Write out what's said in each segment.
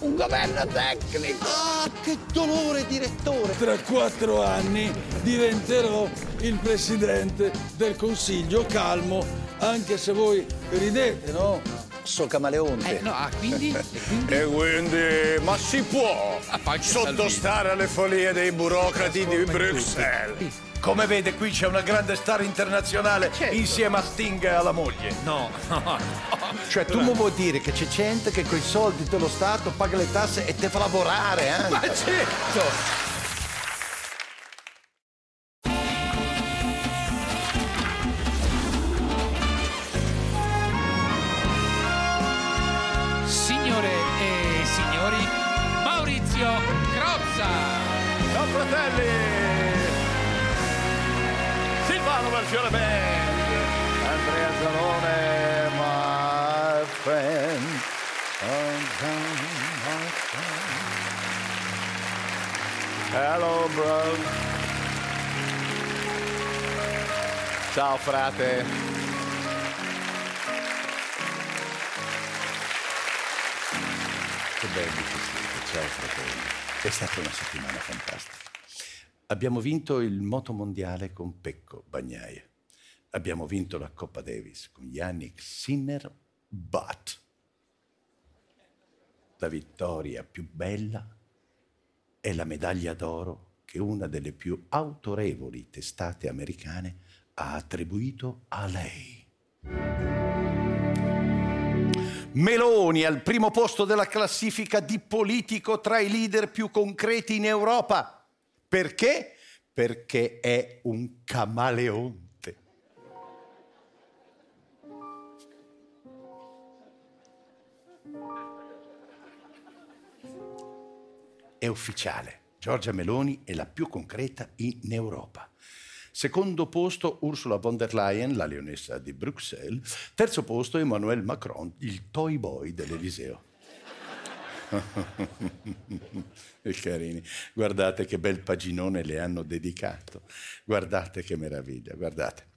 Un governo tecnico. Ah, che dolore, direttore! Tra quattro anni diventerò il presidente del consiglio calmo, anche se voi ridete, no? So camaleonte. Eh, no, ah, quindi? E quindi? E quindi, ma si può sottostare alle follie dei burocrati di Bruxelles? Come vede, qui c'è una grande star internazionale Certo. insieme a Sting e alla moglie. No, no, Cioè, tu mi vuoi dire che c'è gente che con i soldi dello Stato paga le tasse e te fa lavorare, eh? Ma certo! Signore e signori, Maurizio Crozza! Ciao fratelli! Silvano Versione Band! Andrea Zanone, my friend. my friend. Hello, bro. Ciao, frate. Che belli che siete, ciao fratelli. È stata una settimana fantastica. Abbiamo vinto il moto mondiale con Pecco Bagnaia. Abbiamo vinto la Coppa Davis con Yannick Sinner, but la vittoria più bella è la medaglia d'oro che una delle più autorevoli testate americane ha attribuito a lei. Meloni al primo posto della classifica di politico tra i leader più concreti in Europa. Perché? Perché è un camaleonte. È ufficiale. Giorgia Meloni è la più concreta in Europa. Secondo posto Ursula von der Leyen, la leonessa di Bruxelles. Terzo posto Emmanuel Macron, il toy boy dell'Eliseo. E carini, guardate che bel paginone le hanno dedicato. Guardate che meraviglia, guardate.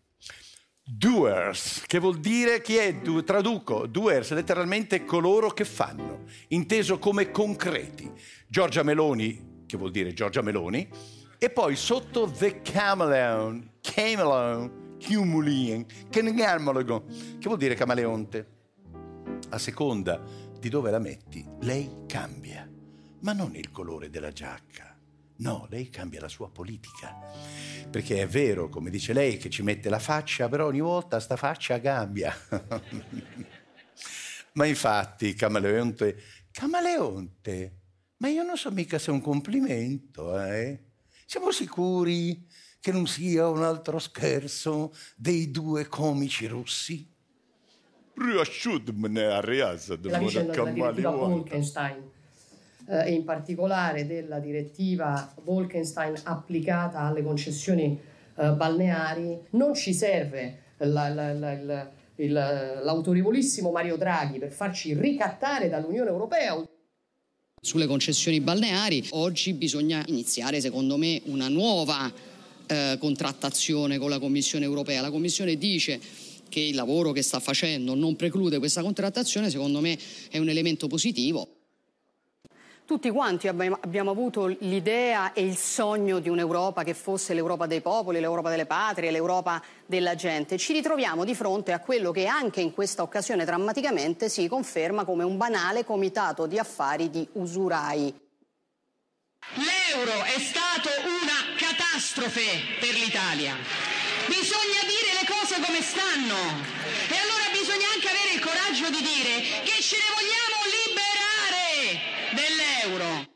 Doers, che vuol dire chi è? Du- traduco, doers, letteralmente coloro che fanno, inteso come concreti. Giorgia Meloni, che vuol dire Giorgia Meloni, e poi sotto The Chameleon, Cumulian, che che vuol dire camaleonte. A seconda di dove la metti, lei cambia, ma non il colore della giacca. No, lei cambia la sua politica. Perché è vero, come dice lei, che ci mette la faccia, però ogni volta sta faccia cambia. ma infatti, camaleonte, camaleonte, ma io non so mica se è un complimento, eh? Siamo sicuri che non sia un altro scherzo dei due comici russi? Riasciutamene a riasa la vicenda della direttiva Bolkenstein eh, e in particolare della direttiva Bolkenstein applicata alle concessioni eh, balneari, non ci serve la- la- la- l'autorevolissimo Mario Draghi per farci ricattare dall'Unione Europea Sulle concessioni balneari oggi bisogna iniziare, secondo me, una nuova eh, contrattazione con la Commissione europea. La Commissione dice che il lavoro che sta facendo non preclude questa contrattazione, secondo me è un elemento positivo. Tutti quanti abbiamo, avuto l'idea e il sogno di un'Europa che fosse l'Europa dei popoli, l'Europa delle patrie, l'Europa della gente. Ci ritroviamo di fronte a quello che anche in questa occasione drammaticamente si conferma come un banale comitato di affari di usurai. dell'euro è stato una catastrofe per l'Italia. Bisogna dire cose come stanno e allora bisogna anche avere il coraggio di dire che ce ne vogliamo liberare dell'euro.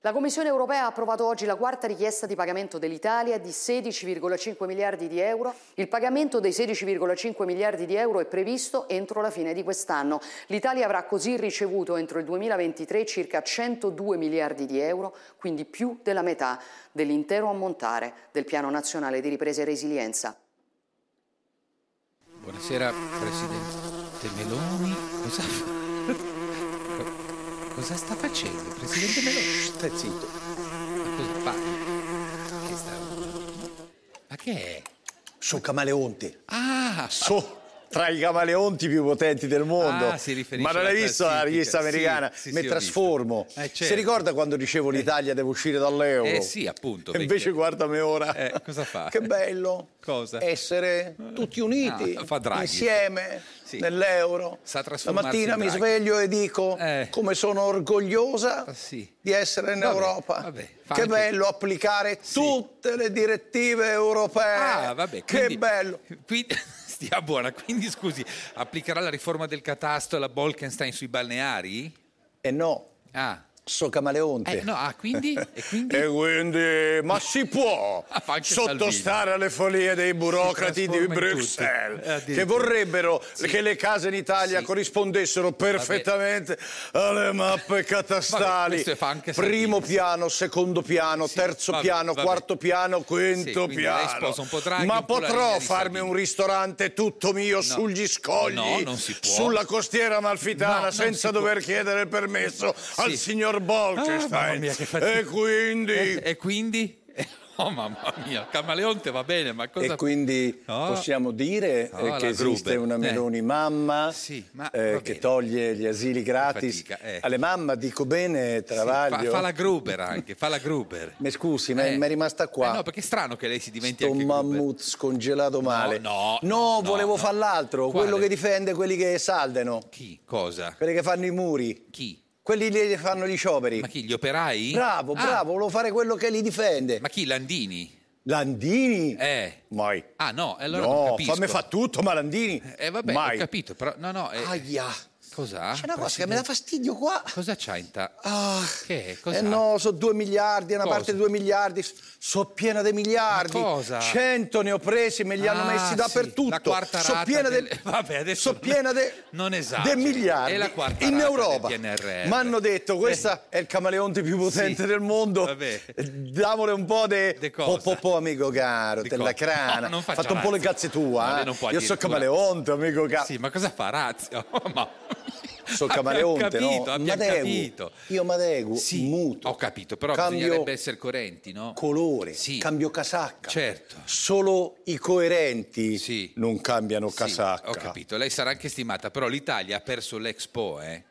La Commissione europea ha approvato oggi la quarta richiesta di pagamento dell'Italia di 16,5 miliardi di euro. Il pagamento dei 16,5 miliardi di euro è previsto entro la fine di quest'anno. L'Italia avrà così ricevuto entro il 2023 circa 102 miliardi di euro, quindi più della metà dell'intero ammontare del Piano nazionale di ripresa e resilienza. Buonasera Presidente Meloni. Cosa, cosa sta facendo Presidente Meloni? Stai zitto. Ma cosa fa? Che sta... Ma che è? Sono camaleonte. Ah! So tra i camaleonti più potenti del mondo. Ah, si Ma non hai visto la rivista americana? sì, Mi sì, ho trasformo. Eh, Si certo. ricorda quando dicevo l'Italia deve uscire dall'euro? Eh sì, appunto. E perché- invece guardami ora. Eh, cosa fa? Che bello Cosa? essere tutti uniti Ah, insieme Sì. nell'euro. La mattina in mi sveglio e dico Eh. come sono orgogliosa Ah, di essere in Vabbè, Europa. vabbè, che anche- bello applicare tutte le direttive europee. Ah, vabbè. che quindi- bello. Quindi, stia buona. Quindi, scusi, applicherà la riforma del catasto e la Bolkenstein sui balneari? E no, Ah. So camaleonte. Eh, no, ah, quindi? E quindi? E quindi, ma si può Ah, sottostare alle follie dei burocrati di Bruxelles. Eh, che vorrebbero che le case in Italia Sì. corrispondessero perfettamente alle mappe catastali. anche Primo Salvini. piano, secondo piano, terzo vabbè, piano, vabbè. quarto piano, quinto piano. Draghi, ma potrò farmi Salvini. un ristorante tutto mio sugli scogli, No, sulla costiera No, amalfitana, non senza dover chiedere il permesso al Sì. signor Ah, mamma Bolkestein. fatica. e quindi... Eh, e quindi? Eh, Oh mamma mia, Camaleonte va bene, ma cosa... E quindi Oh. possiamo dire Oh, eh, che esiste Gruber. una Eh. Meloni mamma Sì, ma eh, che toglie gli asili gratis. fatica, eh. Alle mamme dico bene, Sì, fa, Travaglio. fa la Gruber anche, fa la Gruber. Mi scusi, ma Eh. mi è rimasta qua. Eh no, perché è strano che lei si diventi Sto anche Gruber. mammut scongelato male. no, no, no, volevo no. fare l'altro, Quale? quello che difende quelli che saldano, Chi? Cosa? quelli che fanno i muri, Chi? Quelli lì fanno gli scioperi. Ma chi? Gli operai? Bravo, Ah, bravo, volevo fare quello che li difende. Ma chi? Landini? Landini? Eh. Mai. Ah no, allora non no, capisco. fammi fa tutto, ma Landini? Eh vabbè, Mai. ho capito, però no, no, eh, Aia. cosa? C'è una cosa che mi dà fastidio qua. Cosa c'ha in ta... Ah, Che è? Cos'ha? eh no, sono due miliardi, una Cosa? parte due miliardi, sono piena di miliardi. Ma cosa? Cento ne ho presi, me li hanno Ah, messi sì, dappertutto. la quarta rata piena del- de... Vabbè, adesso so piena de... non esageri. de miliardi È la quarta in Europa. del. Mi hanno detto, questo è il camaleonte più potente Sì. del mondo. Vabbè. Damole un po' di... De Po, po, po, amico caro, Di della crana. No, Fatto un po' le cazze lei eh. Io sono addirittura- camaleonte, amico caro. Sì, ma cosa fa Razio? Oh, ma... Sono camaleonte, capito, no? abbiamo M'adeguo. capito. Io mi adeguo, Sì, muto. ho capito, però Cambio bisognerebbe essere coerenti, no? colore, Sì. cambio casacca. Certo. Solo i coerenti Sì. non cambiano Sì, casacca. ho capito, lei sarà anche stimata, però l'Italia ha perso l'Expo, eh?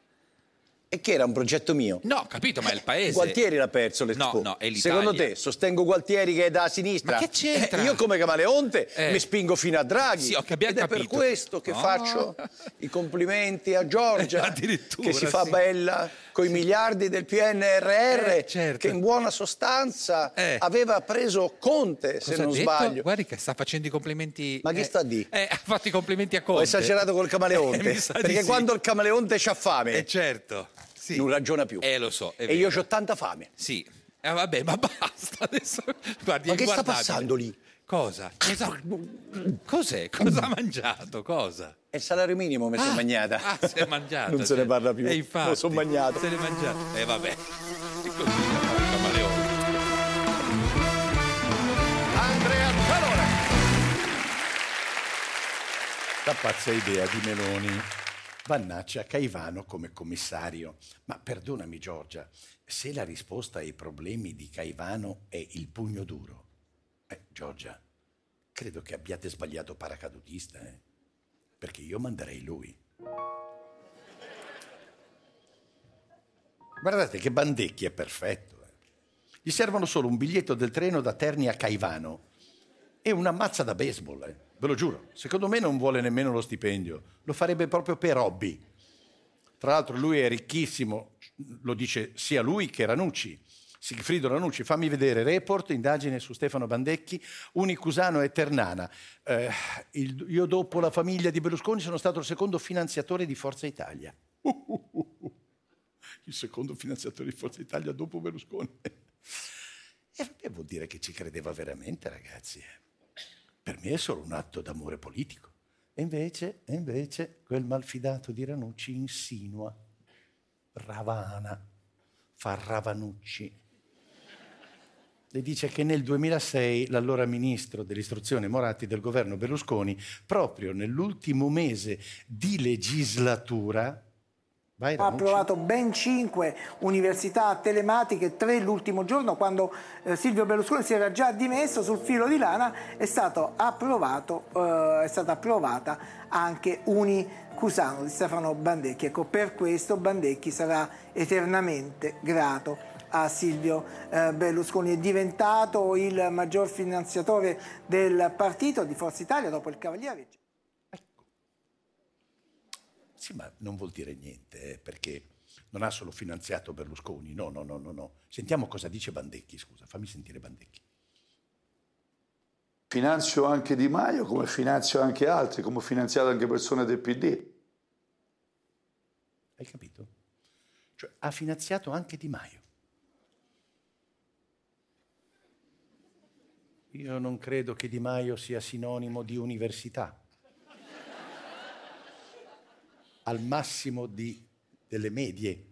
E che era un progetto mio. No, ho capito, ma è il paese. Gualtieri l'ha perso l'Expo. No, no, è l'Italia. Secondo te sostengo Gualtieri che è da sinistra? Ma che c'entra? Eh, io come camaleonte Eh. mi spingo fino a Draghi. Sì, ho abbiamo Ed è per capito. questo che No. faccio i complimenti a Giorgia Addirittura, che si fa sì. bella con i miliardi del PNRR Eh, certo. che in buona sostanza Eh. aveva preso Conte, se Cosa ha non sbaglio. Guardi che sta facendo i complimenti. Ma chi eh, sta a di? Eh, ha fatto i complimenti a Ho Conte. esagerato col camaleonte. Eh, di perché sì. quando il camaleonte c'ha fame Eh, certo. Sì. non ragiona più. Eh, lo so. è e io vero. ho tanta fame. Sì. Eh, vabbè, ma basta adesso. Guardi, Ma è che sta passando lì? Cosa? Cosa? Cos'è? Cosa ha mangiato? Cosa? È il salario minimo mi sono Ah, magnata. Ah, si è mangiato. Non se ne cioè. parla più. E infatti, Lo sono mangiato. Se l'è mangiato. E eh, vabbè. E così il camaleone. Andrea Calora. La pazza idea di Meloni. Vannaccia Caivano come commissario. Ma perdonami Giorgia, se la risposta ai problemi di Caivano è il pugno duro. Eh, Giorgia, credo che abbiate sbagliato paracadutista, eh? Perché io manderei lui. Guardate che Bandecchi è perfetto. eh. Gli servono solo un biglietto del treno da Terni a Caivano e una mazza da baseball, eh. Ve lo giuro. Secondo me non vuole nemmeno lo stipendio, lo farebbe proprio per hobby. Tra l'altro lui è ricchissimo, lo dice sia lui che Ranucci. Sigfrido Ranucci, fammi vedere, report, indagine su Stefano Bandecchi, Unicusano e Ternana. Eh, il- io dopo la famiglia di Berlusconi sono stato il secondo finanziatore di Forza Italia. Il secondo finanziatore di Forza Italia dopo Berlusconi. E vuol dire che ci credeva veramente, ragazzi. Per me è solo un atto d'amore politico. E invece, e invece quel malfidato di Ranucci insinua, ravana, fa Ravanucci. Le dice che nel 2006 l'allora ministro dell'istruzione Moratti del governo Berlusconi, proprio nell'ultimo mese di legislatura, vai Ha approvato ben cinque università telematiche, tre l'ultimo giorno quando eh, Silvio Berlusconi si era già dimesso sul filo di lana è, stato approvato, eh, è stata approvata anche Unicusano di Stefano Bandecchi. Ecco, per questo Bandecchi sarà eternamente grato a Silvio eh, Berlusconi. È diventato il maggior finanziatore del partito di Forza Italia dopo il Cavaliere. Sì, ma non vuol dire niente, eh, perché non ha solo finanziato Berlusconi, no, no, no, no, no. Sentiamo cosa dice Bandecchi, scusa, fammi sentire Bandecchi. Finanzio anche Di Maio come finanzio anche altri, come ho finanziato anche persone del PD. Hai capito? Cioè, ha finanziato anche Di Maio. Io non credo che Di Maio sia sinonimo di università. Al massimo di, delle medie.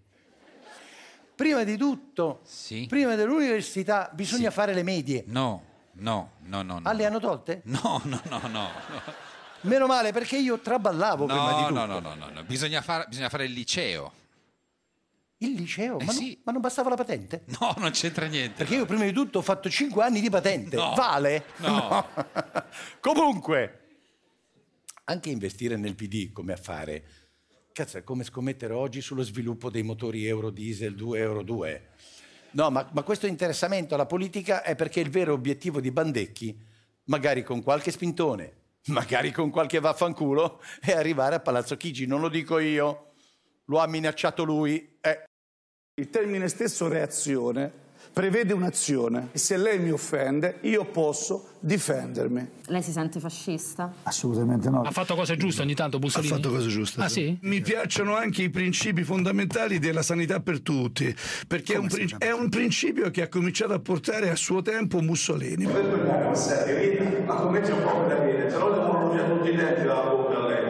Prima di tutto, prima dell'università bisogna fare le medie. No, no, no, no. no. Ah, le hanno tolte? No, no, no, no. Meno male perché io traballavo prima di No, tutto. no, no, no, no, no. Bisogna, far- bisogna fare il liceo. Il liceo? Eh ma, sì. non, ma non bastava la patente? No, non c'entra niente. Perché io prima di tutto ho fatto 5 anni di patente. No. Vale? No. Comunque, anche investire nel PD come affare, cazzo, è come scommettere oggi sullo sviluppo dei motori Euro Diesel 2 Euro 2. No, ma, ma questo interessamento alla politica è perché il vero obiettivo di Bandecchi, magari con qualche spintone, magari con qualche vaffanculo, è arrivare a Palazzo Chigi. Non lo dico io, lo ha minacciato lui. Eh, Il termine stesso reazione prevede un'azione e se lei mi offende io posso difendermi. Lei si sente fascista? Assolutamente no. Ha fatto cose giuste ogni tanto Bussolini? Ha fatto cose giuste. Ah sì? Mi piacciono anche i principi fondamentali della sanità per tutti, perché è un, prin- è un principio che ha cominciato a portare a suo tempo Mussolini. Ma come c'è un po' da dire, se no devono usare tutti i denti dalla bocca a lei.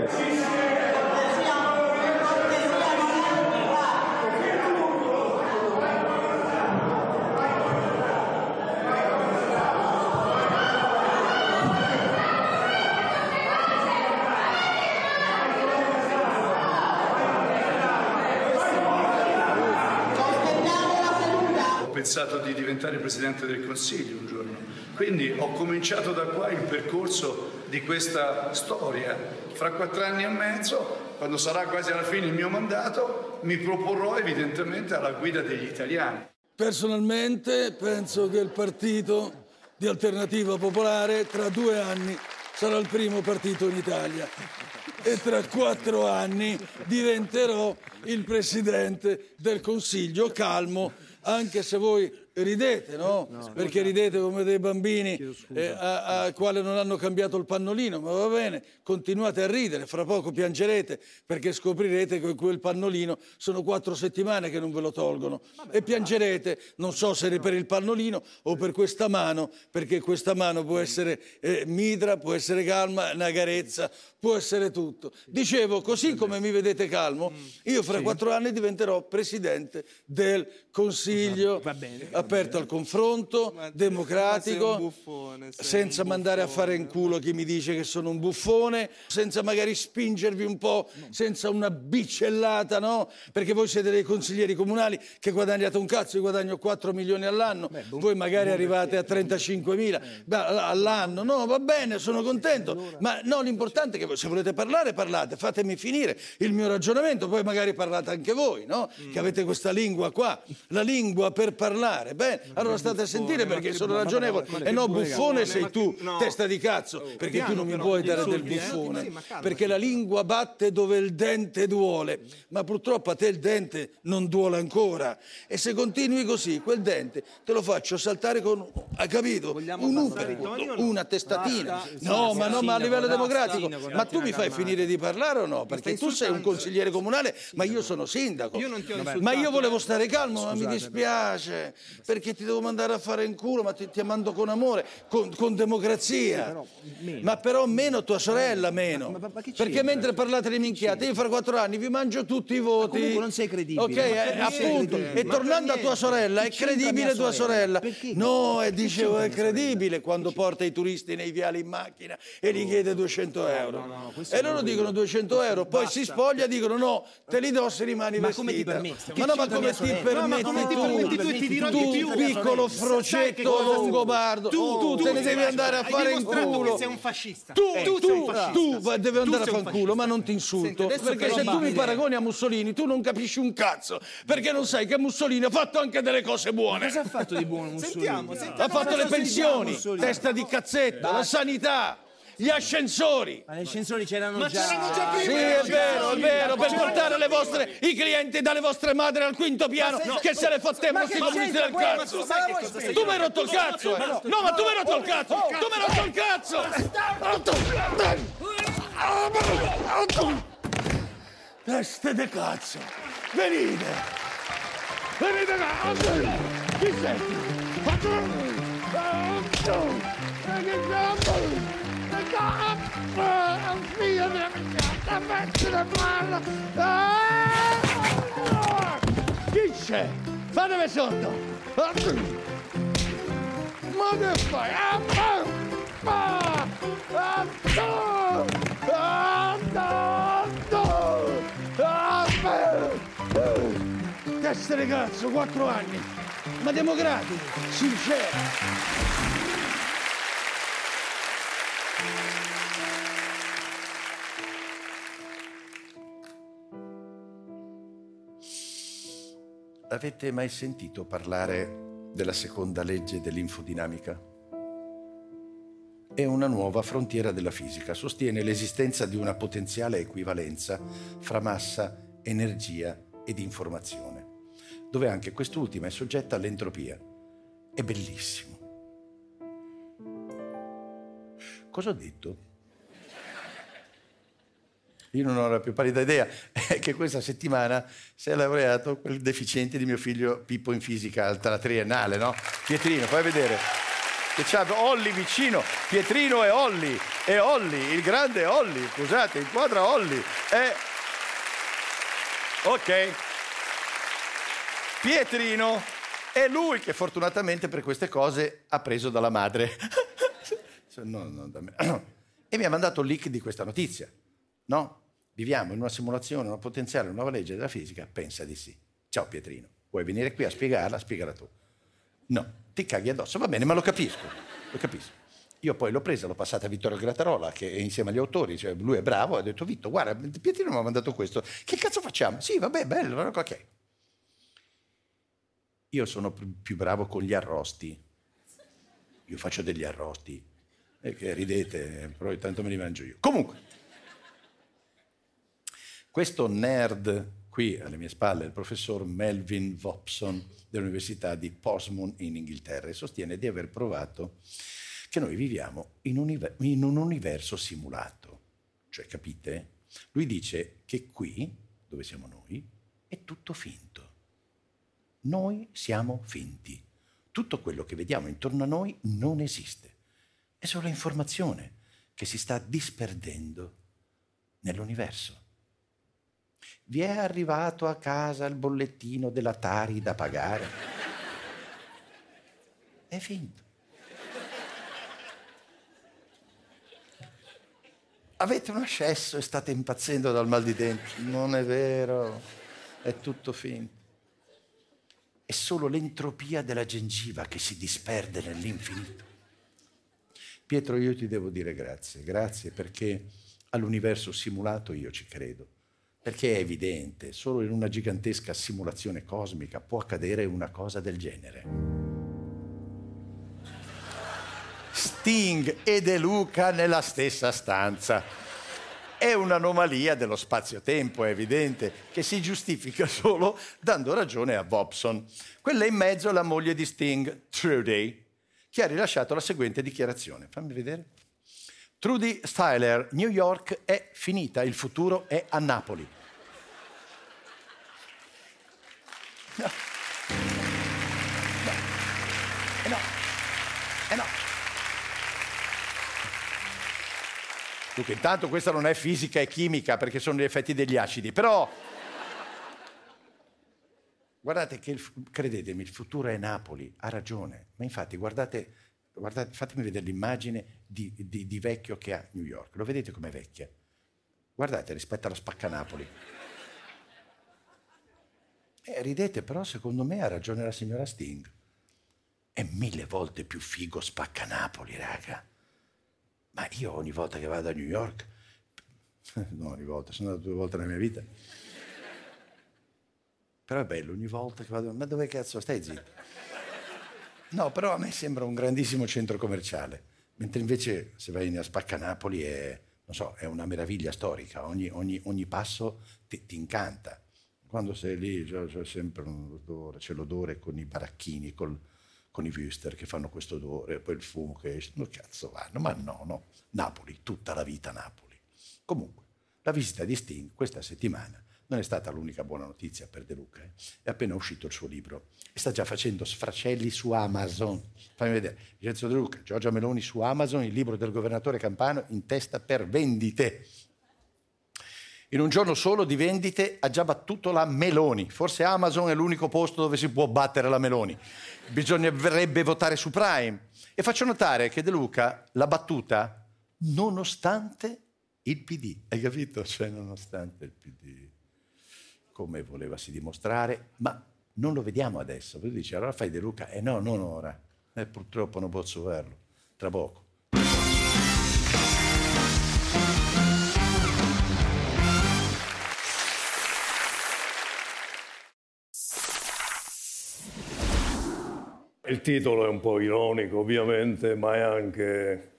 Ho pensato di diventare Presidente del Consiglio un giorno, quindi ho cominciato da qua il percorso di questa storia. Fra quattro anni e mezzo, quando sarà quasi alla fine il mio mandato, mi proporrò evidentemente alla guida degli italiani. Personalmente penso che il partito di Alternativa Popolare tra due anni sarà il primo partito in Italia e tra quattro anni diventerò il presidente del Consiglio, calmo, anche se voi ridete, no? Perché ridete come dei bambini eh, a, a quale non hanno cambiato il pannolino, ma va bene, continuate a ridere, fra poco piangerete perché scoprirete che quel pannolino sono quattro settimane che non ve lo tolgono. E piangerete, non so se per il pannolino o per questa mano, perché questa mano può essere eh, mitra, può essere calma, una carezza, può essere tutto. Dicevo, così come mi vedete calmo, io fra quattro anni diventerò presidente del Consiglio aperto al confronto, democratico, senza mandare a fare in culo chi mi dice che sono un buffone, senza magari spingervi un po', senza una biccellata, no? Perché voi siete dei consiglieri comunali che guadagnate un cazzo, io guadagno 4 milioni all'anno, voi magari arrivate a 35 mila all'anno, no, va bene, sono contento, ma no, l'importante è che se volete parlare, parlate, fatemi finire il mio ragionamento, poi magari parlate anche voi, no? Che avete questa lingua qua, la lingua per parlare, buffone. Bene, allora state a sentire perché sono ragionevole. E no, buffone sei tu, testa di cazzo, perché tu non mi puoi dare del buffone. Perché la lingua batte dove il dente duole, ma purtroppo a te il dente non duole ancora. E se continui così, quel dente te lo faccio saltare con, hai capito? Un uppercut, una testatina. No, ma no, ma a livello democratico. Ma tu mi fai finire di parlare o no? Perché tu sei un consigliere comunale, ma io sono sindaco. Ma io volevo stare calmo, ma mi dispiace, perché ti devo mandare a fare in culo, ma ti, ti mando con amore, con, con democrazia. Ma però meno tua sorella, meno. Perché mentre parlate di minchiate, io fra quattro anni vi mangio tutti i voti. Comunque non sei credibile. Ok, eh, appunto. E tornando a tua sorella, è credibile tua sorella? No, e dicevo, è credibile quando porta i turisti nei viali in macchina e gli chiede 200 euro. E loro dicono 200 euro, poi si spoglia e dicono no, te li do se rimani Ma vestita. come ti permetti? Ma no, ma come ti sorella? No, ma permetti come ti permetti tu ti dirò Tu, più. piccolo frocetto longobardo, Tu- tu, tu te ne devi andare a fare in culo. che sei un fascista. Tu, Eh, tu, sei un fascista. tu, va- devi andare a sei un fare in culo, ma non ti insulto. perché se tu mi paragoni a Mussolini, tu non capisci un cazzo. Perché non sai che Mussolini ha fatto anche delle cose buone. Cosa ha fatto di buono Mussolini? Sentiamo, Ha fatto le pensioni, testa di cazzetto, la sanità, gli ascensori. Ma gli ascensori c'erano Ma già. c'erano già prima Sì, è vero, è vero, per portare le vostre, i clienti dalle vostre madri al quinto piano Ma che se le fottevano Ma che comunisti del cazzo. Ma tu Tu mi hai rotto il cazzo, eh. Ma no. Ma tu mi hai rotto il cazzo. Tu mi hai rotto il cazzo. Teste de cazzo. Venite. Venite qua. Chi sei? Chi c'è? Fatemi sotto! Ma che fai? Ah, ah, ah, ah! Ah, ah. Testa di cazzo, quattro anni! Ma democratico, sincero! Avete mai sentito parlare della seconda legge dell'infodinamica? È una nuova frontiera della fisica, sostiene l'esistenza di una potenziale equivalenza fra massa, energia ed informazione, dove anche quest'ultima è soggetta all'entropia. È bellissimo. Cosa ho detto? Io non ho la più pallida idea, è che questa settimana si è laureato quel deficiente di mio figlio Pippo in fisica alla triennale, no? Pietrino, fai vedere. Che c'ha Olli vicino, Pietrino e Olli, e Olli, il grande Olli, scusate, inquadra Olli. E... Ok. Pietrino è lui che fortunatamente per queste cose ha preso dalla madre. No, no, da me. E mi ha mandato il leak di questa notizia. No? Viviamo in una simulazione, una potenziale nuova legge della fisica? Pensa di sì. Ciao Pietrino, vuoi venire qui a spiegarla? Spiegala tu. No, ti caghi addosso. Va bene, ma lo capisco. Lo capisco. Io poi l'ho presa, l'ho passata a Vittorio Grattarola, che è insieme agli autori, cioè lui è bravo, ha detto Vitto, guarda, Pietrino mi ha mandato questo, che cazzo facciamo? Sì, vabbè, bello, ok. Io sono più bravo con gli arrosti. Io faccio degli arrosti. E che ridete, però tanto me li mangio io. Comunque, questo nerd qui alle mie spalle, il professor Melvin Vopson dell'Università di Portsmouth in Inghilterra, e sostiene di aver provato che noi viviamo in, univer- in un universo simulato. Cioè, capite? Lui dice che qui, dove siamo noi, è tutto finto. Noi siamo finti. Tutto quello che vediamo intorno a noi non esiste. È solo informazione che si sta disperdendo nell'universo. Vi è arrivato a casa il bollettino della Tari da pagare? È finto. Avete un ascesso e state impazzendo dal mal di denti? Non è vero, è tutto finto. È solo l'entropia della gengiva che si disperde nell'infinito. Pietro, io ti devo dire grazie, grazie perché all'universo simulato io ci credo, perché è evidente, solo in una gigantesca simulazione cosmica può accadere una cosa del genere. Sting e De Luca nella stessa stanza. È un'anomalia dello spazio-tempo, è evidente, che si giustifica solo dando ragione a Bobson. Quella in mezzo è la moglie di Sting, Trudy, che ha rilasciato la seguente dichiarazione. Fammi vedere. Trudy Styler, New York è finita, il futuro è a Napoli. No. Eh no. Eh no. Dunque, intanto questa non è fisica e chimica perché sono gli effetti degli acidi, però guardate che, il, credetemi, il futuro è Napoli, ha ragione. Ma infatti, guardate, guardate fatemi vedere l'immagine di, di, di vecchio che ha New York. Lo vedete com'è vecchia? Guardate rispetto alla spacca Napoli. Eh, ridete, però secondo me ha ragione la signora Sting. È mille volte più figo spacca Napoli, raga. Ma io ogni volta che vado a New York, no, ogni volta, sono andato due volte nella mia vita. Però è bello, ogni volta che vado, ma dove cazzo stai zitto? No, però a me sembra un grandissimo centro commerciale, mentre invece se vai a Spacca Napoli è, so, è una meraviglia storica, ogni, ogni, ogni passo ti, ti incanta. Quando sei lì c'è, c'è sempre un odore, c'è l'odore con i baracchini, col, con i Wüster che fanno questo odore, poi il fumo che esce. No, cazzo vanno? Ma no, no. Napoli, tutta la vita Napoli. Comunque, la visita di Sting questa settimana non è stata l'unica buona notizia per De Luca. eh. È appena uscito il suo libro e sta già facendo sfracelli su Amazon. Fammi vedere. Vincenzo De Luca, Giorgia Meloni su Amazon, il libro del governatore Campano in testa per vendite. In un giorno solo di vendite ha già battuto la Meloni. Forse Amazon è l'unico posto dove si può battere la Meloni. Bisognerebbe votare su Prime. E faccio notare che De Luca l'ha battuta nonostante il PD. Hai capito? Cioè, nonostante il PD, come volevasi dimostrare, ma non lo vediamo adesso. Poi dice, allora fai De Luca? Eh no, non ora. Eh, purtroppo non posso farlo. Tra poco. Il titolo è un po' ironico ovviamente, ma è anche,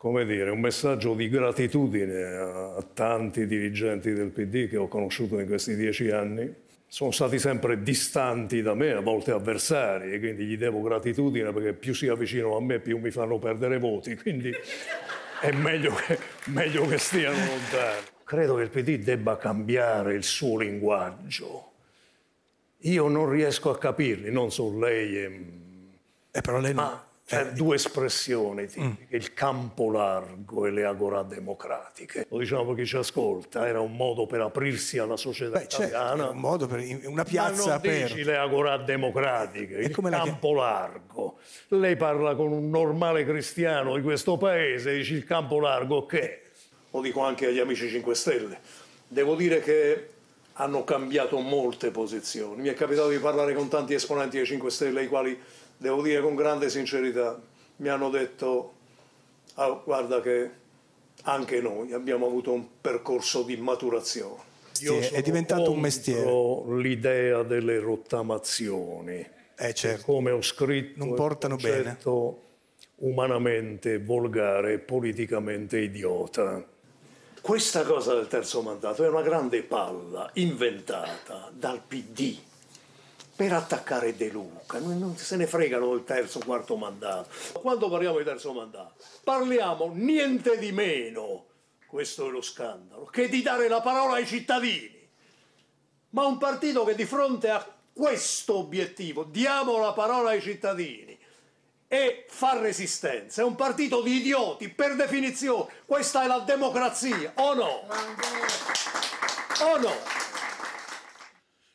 come dire, un messaggio di gratitudine a, a tanti dirigenti del PD che ho conosciuto in questi dieci anni. Sono stati sempre distanti da me, a volte avversari, e quindi gli devo gratitudine perché più si avvicinano a me più mi fanno perdere voti, quindi è meglio che, meglio che stiano lontani. Credo che il PD debba cambiare il suo linguaggio. Io non riesco a capirli, non so lei. E... però lei Ma c'è due espressioni tipiche, il campo largo e le agorà democratiche. Lo diciamo per chi ci ascolta, era un modo per aprirsi alla società Beh, certo, italiana. è un modo per una Ma piazza non aperta. dici le agorà democratiche, il come la campo largo. Lei parla con un normale cristiano di questo paese, dici il campo largo che? Lo dico anche agli amici 5 Stelle. Devo dire che hanno cambiato molte posizioni. Mi è capitato di parlare con tanti esponenti dei 5 Stelle, i quali, devo dire con grande sincerità, mi hanno detto, "Ah, guarda che anche noi abbiamo avuto un percorso di maturazione. Io È sono diventato un mestiere. l'idea delle rottamazioni. Eh, certo. Come ho scritto, Non è un portano bene. umanamente volgare e politicamente idiota. Questa cosa del terzo mandato è una grande palla inventata dal PD per attaccare De Luca. Non, se ne fregano del terzo o quarto mandato. Quando parliamo di terzo mandato, parliamo niente di meno, questo è lo scandalo, che di dare la parola ai cittadini. Ma un partito che di fronte a questo obiettivo, diamo la parola ai cittadini, e fa resistenza. È un partito di idioti, per definizione. Questa è la democrazia, o no? O no?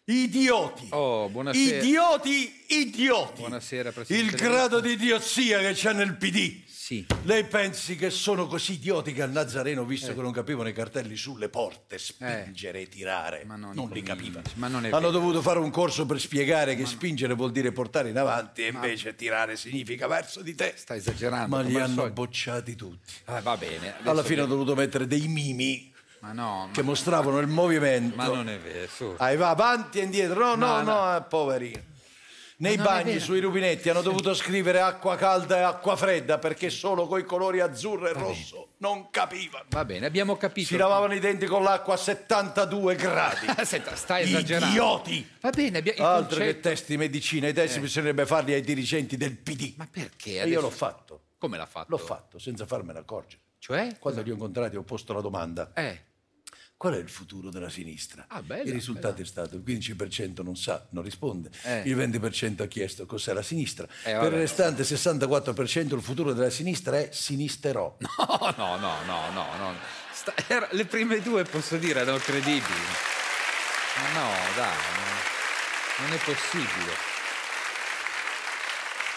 Idioti. Oh, buonasera. Idioti, idioti. Buonasera, Presidente. Il grado di idiozia che c'è nel PD. Sì. Lei pensi che sono così idioti che al Nazareno, visto Eh. che non capivano i cartelli sulle porte, spingere e tirare, non, li capivano. Ma non Hanno dovuto fare un corso per spiegare che spingere vuol dire portare in avanti e invece tirare significa verso di te. Sta esagerando. Ma li hanno solito. bocciati tutti. Ah, va bene. Alla fine ho che- dovuto mettere dei mimi Ma no, che ma, mostravano il movimento. ma non è vero. su. Ah, va avanti e indietro. No, no, No, no, eh, poverino. Nei bagni, sui rubinetti hanno dovuto scrivere acqua calda e acqua fredda perché solo coi colori azzurro e rosso non capivano. Va bene, abbiamo capito. Si lavavano i denti con l'acqua a 72 gradi. Senta, stai esagerando. Idioti! Va bene, abbia- il Altro che testi di medicina, i testi Eh. bisognerebbe farli ai dirigenti del PD. Ma perché? E io adesso- l'ho fatto. Come l'ha fatto? L'ho fatto senza farmene accorgere. Cioè? Quando li ho incontrati ho posto la domanda. Eh. Qual è il futuro della sinistra? Ah, bella, il risultato è stato il 15% non sa, non risponde, Eh. il 20% ha chiesto cos'è la sinistra, Eh, per il restante 64% il futuro della sinistra è sinisterò. No, no, no, no, no, no. Sta- era- le prime due posso dire erano credibili. Ma no, dai, no. non è possibile.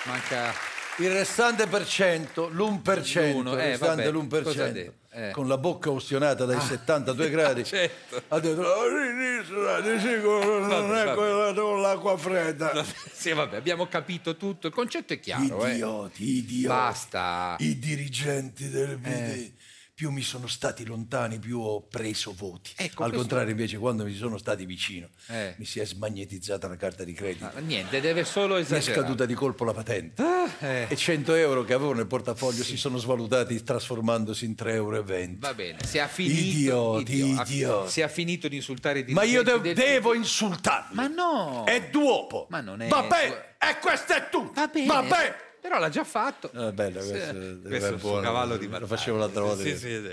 Manca. Il restante per cento, l'1%, L'uno, il eh, restante vabbè, l'1%, cosa ha detto? Eh. con la bocca ustionata dai Ah. 72 gradi, Certo. ha detto sinistra di sicuro non Vabbè, è vabbè. quella con l'acqua fredda. Sì, vabbè, abbiamo capito tutto. Il concetto è chiaro. eh. Idioti, idioti. Basta. I dirigenti del PD. Eh. Più mi sono stati lontani, più ho preso voti. Ecco, Al questo- contrario, invece, quando mi sono stati vicino, Eh. mi si è smagnetizzata la carta di credito. Ma Niente, deve solo Mi è esagerare. scaduta di colpo la patente. eh. E 100 euro che avevo nel portafoglio si sono svalutati trasformandosi in 3,20 euro. Va bene, se ha finito. Idioti, idio- idioti. Se ha finito di insultare i Ma io de- del- devo insultarli. Ma no! È duopo. Ma non è. Vabbè, e questo è tutto. Va bene. Vabbè. Però l'ha già fatto. Ah, bello, questo, questo è il suo buono. cavallo di Lo battaglia. facevo l'altra volta. Sì, sì, sì.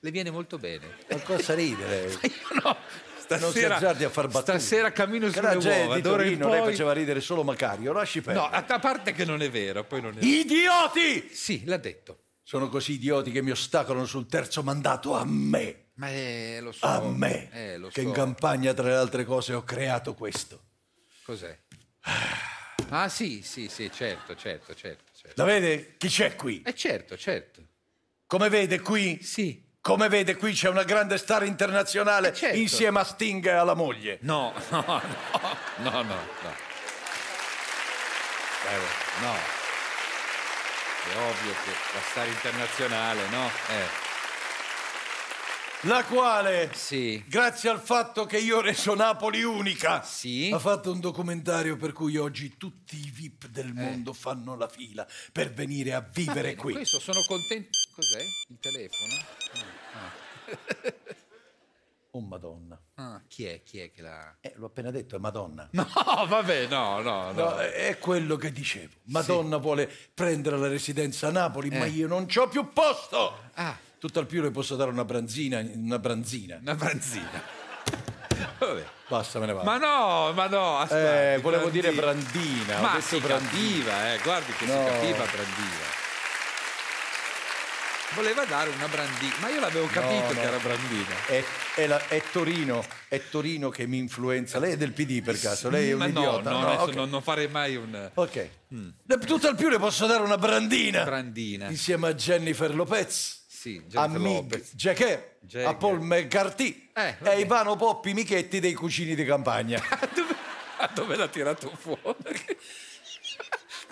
Le viene molto bene. Ma cosa ridere? non si Stasera, azzardi a far battute. stasera cammino sulle uova. di Torino, lei poi- faceva ridere solo Macario, lasci perdere. No, a parte che non è vero, poi non è Idioti! Sì, l'ha detto. Sono così idioti che mi ostacolano sul terzo mandato a me. Ma eh, lo so. A me. Eh, lo che so. in campagna, tra le altre cose, ho creato questo. Cos'è? Ah, sì, sì, sì, certo, certo, certo. certo. La vede chi c'è qui? Eh, certo, certo. Come vede qui? Sì. Come vede qui c'è una grande star internazionale Eh, certo. insieme a Sting e alla moglie. No, no, no, no, no, no. Eh, no. È ovvio che la star internazionale, no? Eh. La quale, Sì. grazie al fatto che io ho reso Napoli unica, Sì. ha fatto un documentario per cui oggi tutti i VIP Eh. del mondo fanno la fila per venire a vivere bene, qui. Questo sono contento. Cos'è? Il telefono? Ah. Oh Madonna. Ah, chi è? Chi è che l'ha. Eh, l'ho appena detto, è Madonna. No, vabbè, no, no, no. No, è quello che dicevo. Madonna vuole prendere la residenza a Napoli, ma Eh. io non c'ho più posto. Ah, Tutt'al più le posso dare una branzina, una branzina. una branzina. Vabbè. Basta, me ne vado. Ma no, ma no, aspetti, Eh, volevo Brandina. dire Brandina, ho Ma detto si Brandina. capiva, eh, guardi che si No. capiva Brandina. Voleva dare una Brandina, ma io l'avevo capito No, che no. era Brandina. È, è la- è Torino, è Torino che mi influenza. Lei è del PD per caso? Lei è un ma no, idiota? no, No, adesso ok. non, non farei mai un... Ok. Le- Tutt'al più le posso dare una Brandina. Brandina. Insieme a Jennifer Lopez. Sì, a Jennifer Mig Lopez. Jagger, Jagger. a Paul McCarthy Eh, e a Ivano Poppi Michetti dei Cucini di Campagna. Ma dove l'ha tirato fuori?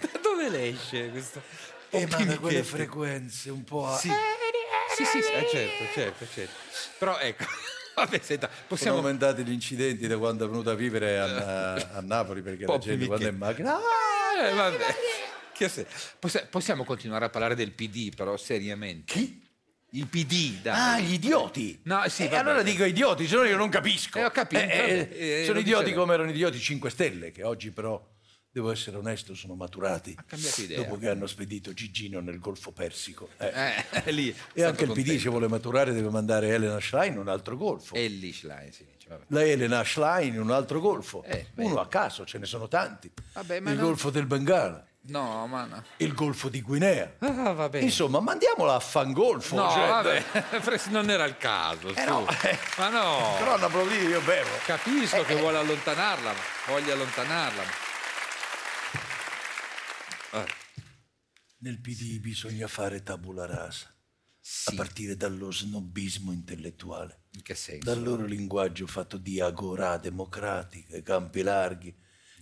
da dove le esce questo? E ma da quelle Michetti? frequenze un po' a... Sì. Sì, sì, sì, eh, certo, certo, certo. Però ecco, vabbè, senta, Sono possiamo... aumentati gli incidenti da quando è venuta a vivere a, a Napoli perché la Poppi gente quando è in Michetti. macchina... "Ah, Eh, vabbè. Se- possi- Possiamo continuare a parlare del PD, però, seriamente. Chi? Il PD, dai. Ah, gli idioti! No, sì, E vabbè. allora dico idioti, se no io non capisco. Eh, ho capito, Eh, vabbè, eh, eh, sono idioti dicevo. come erano idioti 5 Stelle, che oggi però, devo essere onesto, sono maturati. Ha cambiato idea. Dopo che hanno spedito Gigino nel Golfo Persico. Eh. Eh, lì. E anche il PD contento. se vuole maturare deve mandare Elena Schlein in un altro golfo. E lì Schlein, sì. vabbè. La Elena Schlein in un altro golfo. Eh, Uno a caso, ce ne sono tanti. Vabbè, il no- golfo del Bengala, No, ma no. il golfo di Guinea. Ah, va bene. Insomma, mandiamola a fangolfo. No, cioè, vabbè, non era il caso. Eh no, eh. Ma no. Però a Napoli io bevo. Capisco che vuole allontanarla, ma voglia allontanarla. Eh, Nel PD bisogna fare tabula rasa, sì, a partire dallo snobismo intellettuale, in che senso? dal loro linguaggio fatto di agorà democratica, campi larghi,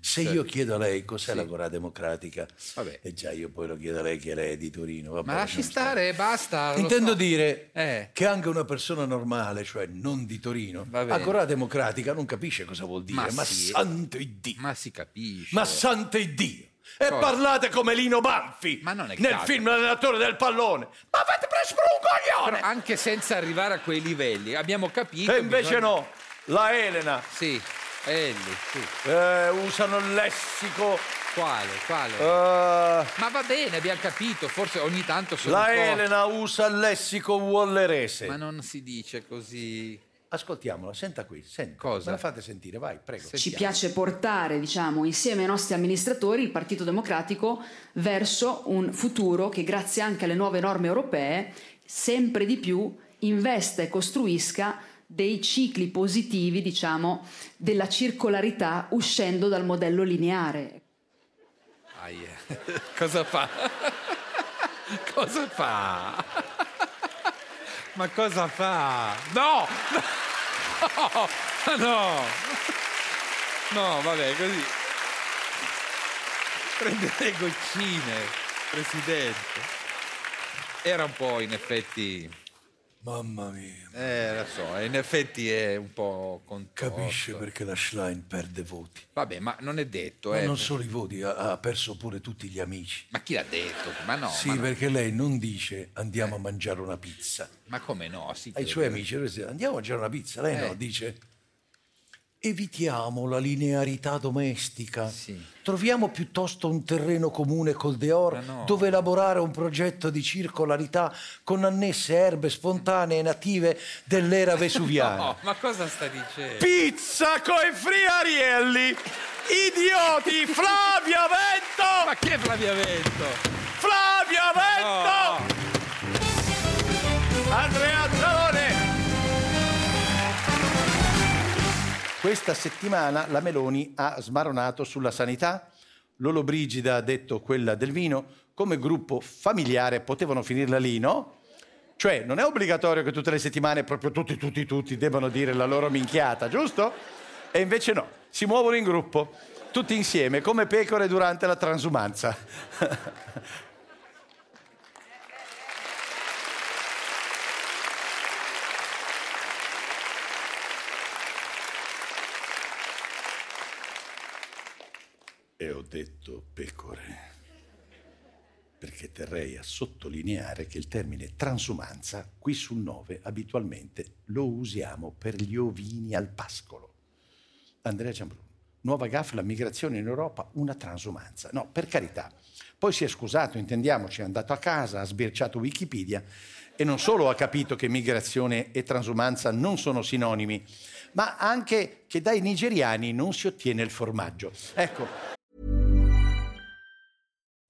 Se Cioè, io chiedo a lei cos'è sì. la Cora Democratica, Vabbè. e già io poi lo chiedo a lei che lei è di Torino. vabbè, Ma lasci non sta- stare, basta. Intendo so. dire Eh. che anche una persona normale, cioè non di Torino, Va bene. a Cora Democratica non capisce cosa vuol dire. Ma, sì. santo Iddio! Ma si capisce. Ma santo Iddio! E Cosa? parlate come Lino Banfi Ma non è nel caso. film L'allenatore del pallone. Ma avete preso per un coglione! Però anche senza arrivare a quei livelli, abbiamo capito. E invece bisogna- no, la Elena Sì, Elli, sì. eh, usano il lessico. Quale, quale? eh, Ma va bene, abbiamo capito, forse ogni tanto sono la un po'... Elena usa il lessico wallerese. Ma non si dice così... Ascoltiamola, senta qui, senta. Cosa? Me la fate sentire, vai, prego. Ci piace portare, diciamo, insieme ai nostri amministratori il Partito Democratico verso un futuro che, grazie anche alle nuove norme europee, sempre di più investa e costruisca dei cicli positivi, diciamo, della circolarità uscendo dal modello lineare. Aia. Cosa fa? cosa fa? Ma cosa fa? No! No! No! No, vabbè, così. Prende le goccine, presidente. Era un po' in effetti. Mamma mia. Eh, lo so, in effetti è un po' contorto. Capisce perché la Schlein perde voti. Vabbè, ma non è detto, Ma eh. non solo i voti, ha, ha perso pure tutti gli amici. Ma chi l'ha detto? Ma no, sì, ma, no. perché lei non dice andiamo a mangiare una pizza. ma come no? Sì, Ai suoi amici andiamo a mangiare una pizza. Lei no, Eh. dice evitiamo la linearità domestica. Sì. Troviamo piuttosto un terreno comune col Deor no. dove elaborare un progetto di circolarità con annesse erbe spontanee native dell'era vesuviana. No, ma cosa sta dicendo? Pizza coi friarielli! Idioti! Flavia Vento! Ma che Flavia Vento? Flavia Vento! Andrea Zalone! Questa settimana la Meloni ha smaronato sulla sanità. Lolo Brigida ha detto quella del vino. Come gruppo familiare potevano finirla lì, no? Cioè, non è obbligatorio che tutte le settimane proprio tutti, tutti, tutti debbano dire la loro minchiata, giusto? E invece no, si muovono in gruppo, tutti insieme, come pecore durante la transumanza. E ho detto pecore, perché terrei a sottolineare che il termine transumanza qui sul 9 abitualmente lo usiamo per gli ovini al pascolo. Andrea Giambruno, nuova gaffa, la migrazione in Europa, una transumanza. No, per carità. Poi si è scusato, intendiamoci, è andato a casa, ha sbirciato Wikipedia e non solo ha capito che migrazione e transumanza non sono sinonimi, ma anche che dai nigeriani non si ottiene il formaggio. Ecco,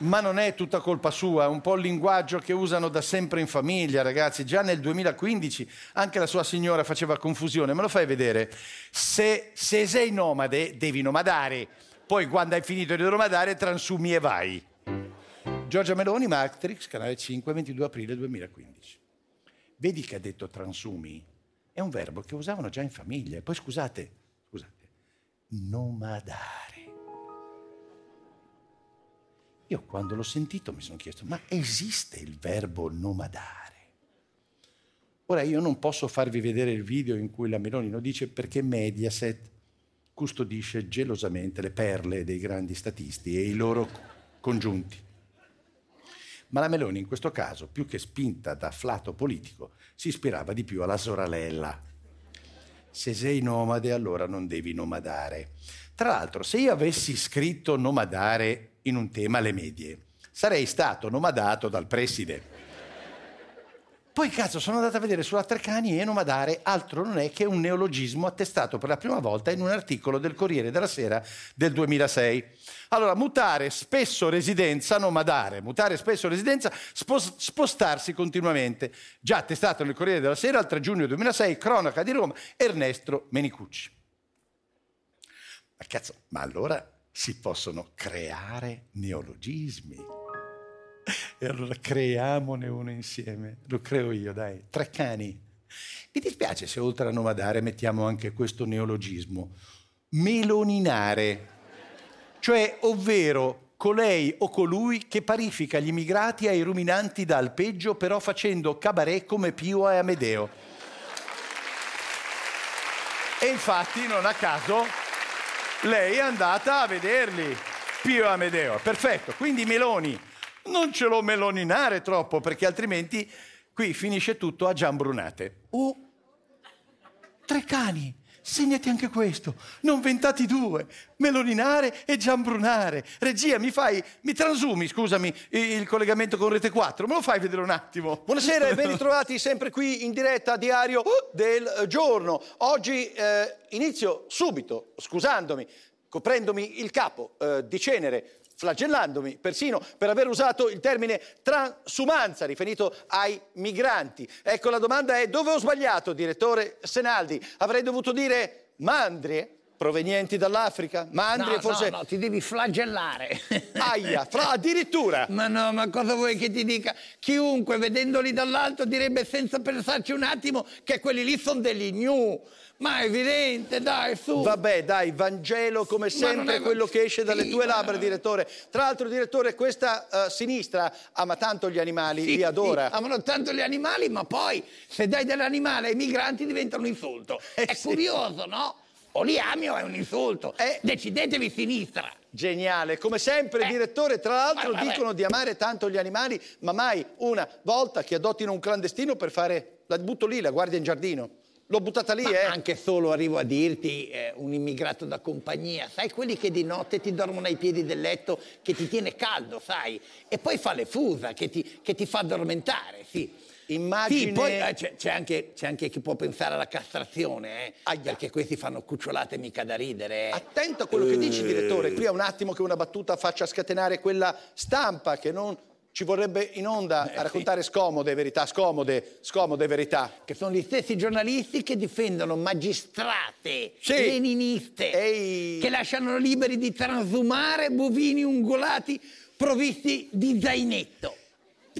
Ma non è tutta colpa sua, è un po' il linguaggio che usano da sempre in famiglia, ragazzi. Già nel 2015 anche la sua signora faceva confusione. Me lo fai vedere? Se, se sei nomade, devi nomadare. Poi quando hai finito di nomadare, transumi e vai. Giorgia Meloni, Matrix, canale 5, 22 aprile 2015. Vedi che ha detto transumi? È un verbo che usavano già in famiglia. E poi scusate, scusate, nomadare. Io quando l'ho sentito mi sono chiesto, ma esiste il verbo nomadare? Ora io non posso farvi vedere il video in cui la Meloni lo dice perché Mediaset custodisce gelosamente le perle dei grandi statisti e i loro congiunti. Ma la Meloni in questo caso, più che spinta da flato politico, si ispirava di più alla soralella. Se sei nomade allora non devi nomadare. Tra l'altro, se io avessi scritto nomadare in un tema alle medie, sarei stato nomadato dal preside. Poi cazzo sono andato a vedere sulla Treccani e nomadare altro non è che un neologismo attestato per la prima volta in un articolo del Corriere della Sera del 2006. Allora, mutare spesso residenza, nomadare, mutare spesso residenza, spos- spostarsi continuamente. Già attestato nel Corriere della Sera il 3 giugno 2006, cronaca di Roma, Ernesto Menicucci. Ma cazzo, ma allora si possono creare neologismi. E allora creiamone uno insieme. Lo creo io, dai. Tre cani. Mi dispiace se oltre a nomadare mettiamo anche questo neologismo. Meloninare. Cioè, ovvero colei o colui che parifica gli immigrati ai ruminanti da alpeggio, però facendo cabaret come Pio e Amedeo. E infatti, non a caso, lei è andata a vederli, Pio Amedeo. Perfetto, quindi Meloni non ce lo meloninare troppo, perché altrimenti qui finisce tutto a giambrunate. Oh, tre cani, segnati anche questo. Non ventati due, meloninare e giambrunare. Regia, mi fai, mi transumi, scusami, il collegamento con Rete 4, me lo fai vedere un attimo? Buonasera e ben ritrovati sempre qui in diretta a diario del giorno. Oggi eh, inizio subito, scusandomi, coprendomi il capo eh, di cenere flagellandomi persino per aver usato il termine transumanza riferito ai migranti. Ecco, la domanda è dove ho sbagliato, direttore Senaldi? Avrei dovuto dire mandrie? Provenienti dall'Africa? Mandrie no, forse... No, no, ti devi flagellare. Aia, fra, addirittura! Ma no, ma cosa vuoi che ti dica? Chiunque vedendoli dall'alto direbbe senza pensarci un attimo che quelli lì sono degli gnu. Ma è evidente, dai, su. Vabbè, dai, Vangelo come sempre è... quello che esce dalle sì, tue ma... labbra, direttore. Tra l'altro, direttore, questa uh, sinistra ama tanto gli animali, sì, li adora. Sì, amano tanto gli animali, ma poi se dai dell'animale ai migranti diventa un insulto. Eh, è curioso, no? O li ami o è un insulto. Eh. Decidetevi sinistra. Geniale, come sempre, Eh. direttore. Tra l'altro, vabbè. dicono di amare tanto gli animali, ma mai una volta che adottino un clandestino per fare. La butto lì, la guardia in giardino. L'ho buttata lì, Ma eh. anche solo arrivo a dirti eh, un immigrato da compagnia, sai quelli che di notte ti dormono ai piedi del letto, che ti tiene caldo, sai, e poi fa le fusa, che ti, che ti fa addormentare, sì. Immagine... Sì, poi eh, c'è, anche, c'è anche chi può pensare alla castrazione, eh, perché questi fanno cucciolate mica da ridere. eh. Attento a quello che dici, direttore. Qui è un attimo che una battuta faccia scatenare quella stampa che non ci vorrebbe in onda a raccontare scomode verità, scomode, scomode verità. Che sono gli stessi giornalisti che difendono magistrate, Sì. leniniste, Ehi. che lasciano liberi di transumare bovini ungolati provvisti di zainetto.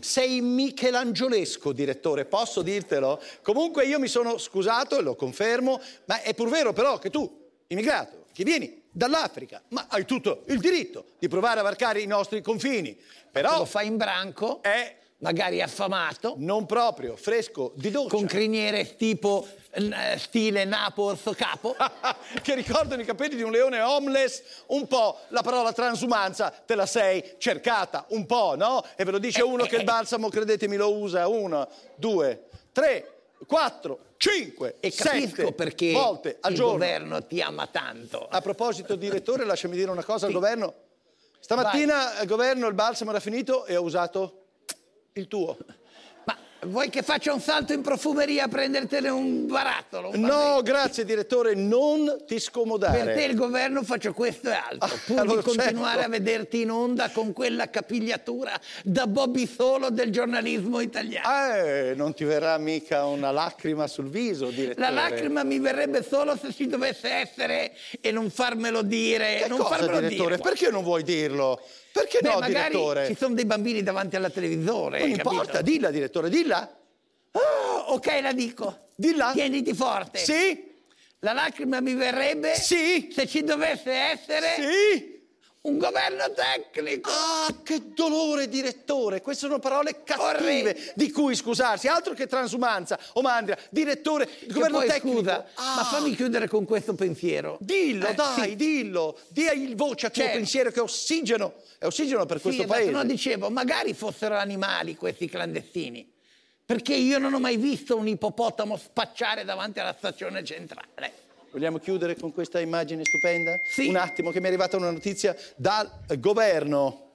Sei michelangiolesco, direttore, posso dirtelo? Comunque io mi sono scusato e lo confermo, ma è pur vero però che tu, immigrato, che vieni dall'Africa, ma hai tutto il diritto di provare a varcare i nostri confini. Però lo fai in branco, è magari affamato, non proprio, fresco, di doccia. con criniere tipo eh, stile Napo Orso Capo. che ricordano i capelli di un leone homeless, un po' la parola transumanza te la sei cercata, un po', no? E ve lo dice uno che il balsamo, credetemi, lo usa uno, due, tre, quattro, cinque, E capisco sette perché volte al il giorno. governo ti ama tanto. A proposito, direttore, lasciami dire una cosa al governo. Stamattina il governo, il balsamo era finito e ho usato il tuo. Vuoi che faccia un salto in profumeria a prendertene un barattolo? un No, grazie direttore, non ti scomodare. Per te il governo faccio questo e altro, pur allora, di continuare certo. a vederti in onda con quella capigliatura da Bobby Solo del giornalismo italiano. Eh, non ti verrà mica una lacrima sul viso, direttore. La lacrima mi verrebbe solo se ci dovesse essere e non farmelo dire. Che non cosa, farmelo direttore? dire. Perché non vuoi dirlo? Perché Beh, no, magari direttore? ci sono dei bambini davanti alla televisore. Non hai capito? importa, dilla, direttore, dilla. Oh, ok, la dico. Dilla. Tieniti forte. Sì? La lacrima mi verrebbe Sì. se ci dovesse essere Sì? Un governo tecnico. Ah, che dolore, direttore! Queste sono parole cattive di cui scusarsi, altro che transumanza o mandria. Direttore, Che governo poi, tecnico. Scusa, Ah. ma fammi chiudere con questo pensiero. Dillo, Eh, dai, sì. dillo. Dia il voce a tuo Certo. pensiero che è ossigeno, è ossigeno per questo Sì, esatto, paese. no, dicevo, magari fossero animali questi clandestini. Perché io non ho mai visto un ippopotamo spacciare davanti alla stazione centrale. Vogliamo chiudere con questa immagine stupenda? Sì. Un attimo che mi è arrivata una notizia dal governo.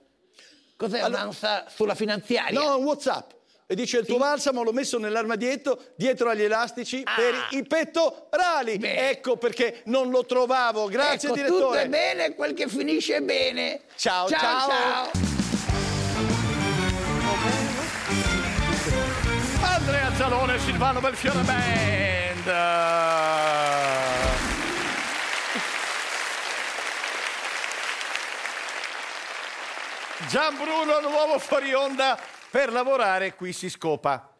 Cos'è un'ansa sulla finanziaria? No, un WhatsApp. E dice il tuo balsamo l'ho messo nell'armadietto dietro agli elastici Ah. per i pettorali. Ecco perché non lo trovavo. Grazie ecco, direttore. tutto è bene quel che finisce bene. Ciao, ciao. ciao. ciao. Andrea Zalone e Silvano Belfiore Band. Gian Bruno, nuovo fuori onda per lavorare, qui si scopa.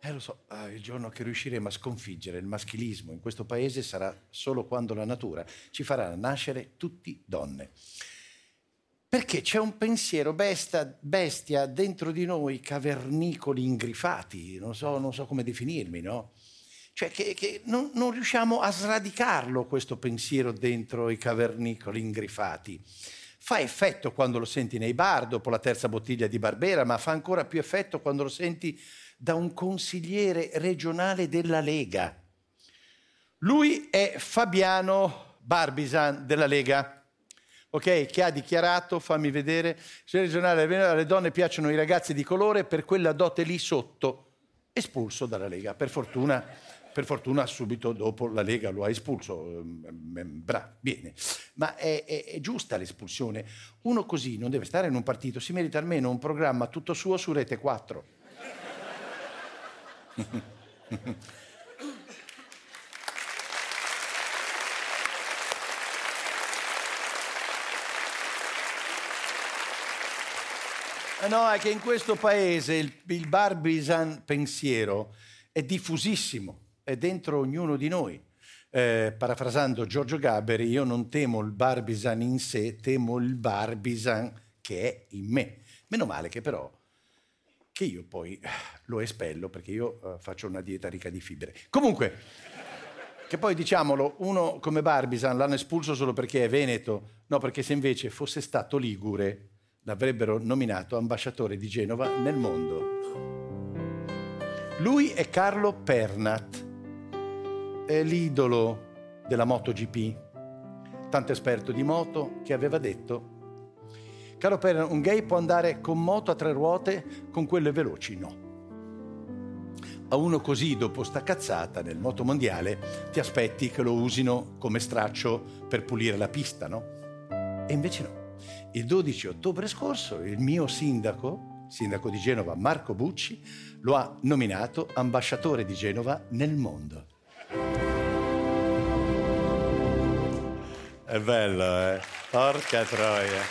Eh, lo so, ah, il giorno che riusciremo a sconfiggere il maschilismo in questo paese sarà solo quando la natura ci farà nascere tutti donne. Perché c'è un pensiero besta- bestia dentro di noi, cavernicoli ingrifati, non so, non so come definirmi, no? Cioè che, che non, non riusciamo a sradicarlo questo pensiero dentro i cavernicoli ingrifati. Fa effetto quando lo senti nei bar dopo la terza bottiglia di Barbera, ma fa ancora più effetto quando lo senti da un consigliere regionale della Lega. Lui è Fabiano Barbisan della Lega ok, che ha dichiarato, fammi vedere, signor regionale, alle donne piacciono i ragazzi di colore per quella dote lì sotto, espulso dalla Lega. Per fortuna, per fortuna subito dopo la Lega lo ha espulso. Ehm, Bra, bene. Ma è, è- è giusta l'espulsione. Uno così non deve stare in un partito, si merita almeno un programma tutto suo su Rete 4. Eh No, è che in questo paese il, il barbisan pensiero è diffusissimo, è dentro ognuno di noi. Eh, parafrasando Giorgio Gaberi, io non temo il barbisan in sé, temo il barbisan che è in me. Meno male che però che io poi eh, lo espello perché io eh, faccio una dieta ricca di fibre. Comunque, che poi diciamolo, uno come Barbisan l'hanno espulso solo perché è veneto, no perché se invece fosse stato ligure l'avrebbero nominato ambasciatore di Genova nel mondo. Lui è Carlo Pernat, è l'idolo della MotoGP, tanto esperto di moto che aveva detto Carlo Pernat, un gay può andare con moto a tre ruote, con quelle veloci no. A uno così, dopo sta cazzata, nel motomondiale, ti aspetti che lo usino come straccio per pulire la pista, no? E invece no. Il 12 ottobre scorso il mio sindaco, sindaco di Genova Marco Bucci, lo ha nominato ambasciatore di Genova nel mondo. È bello, eh? Porca troia.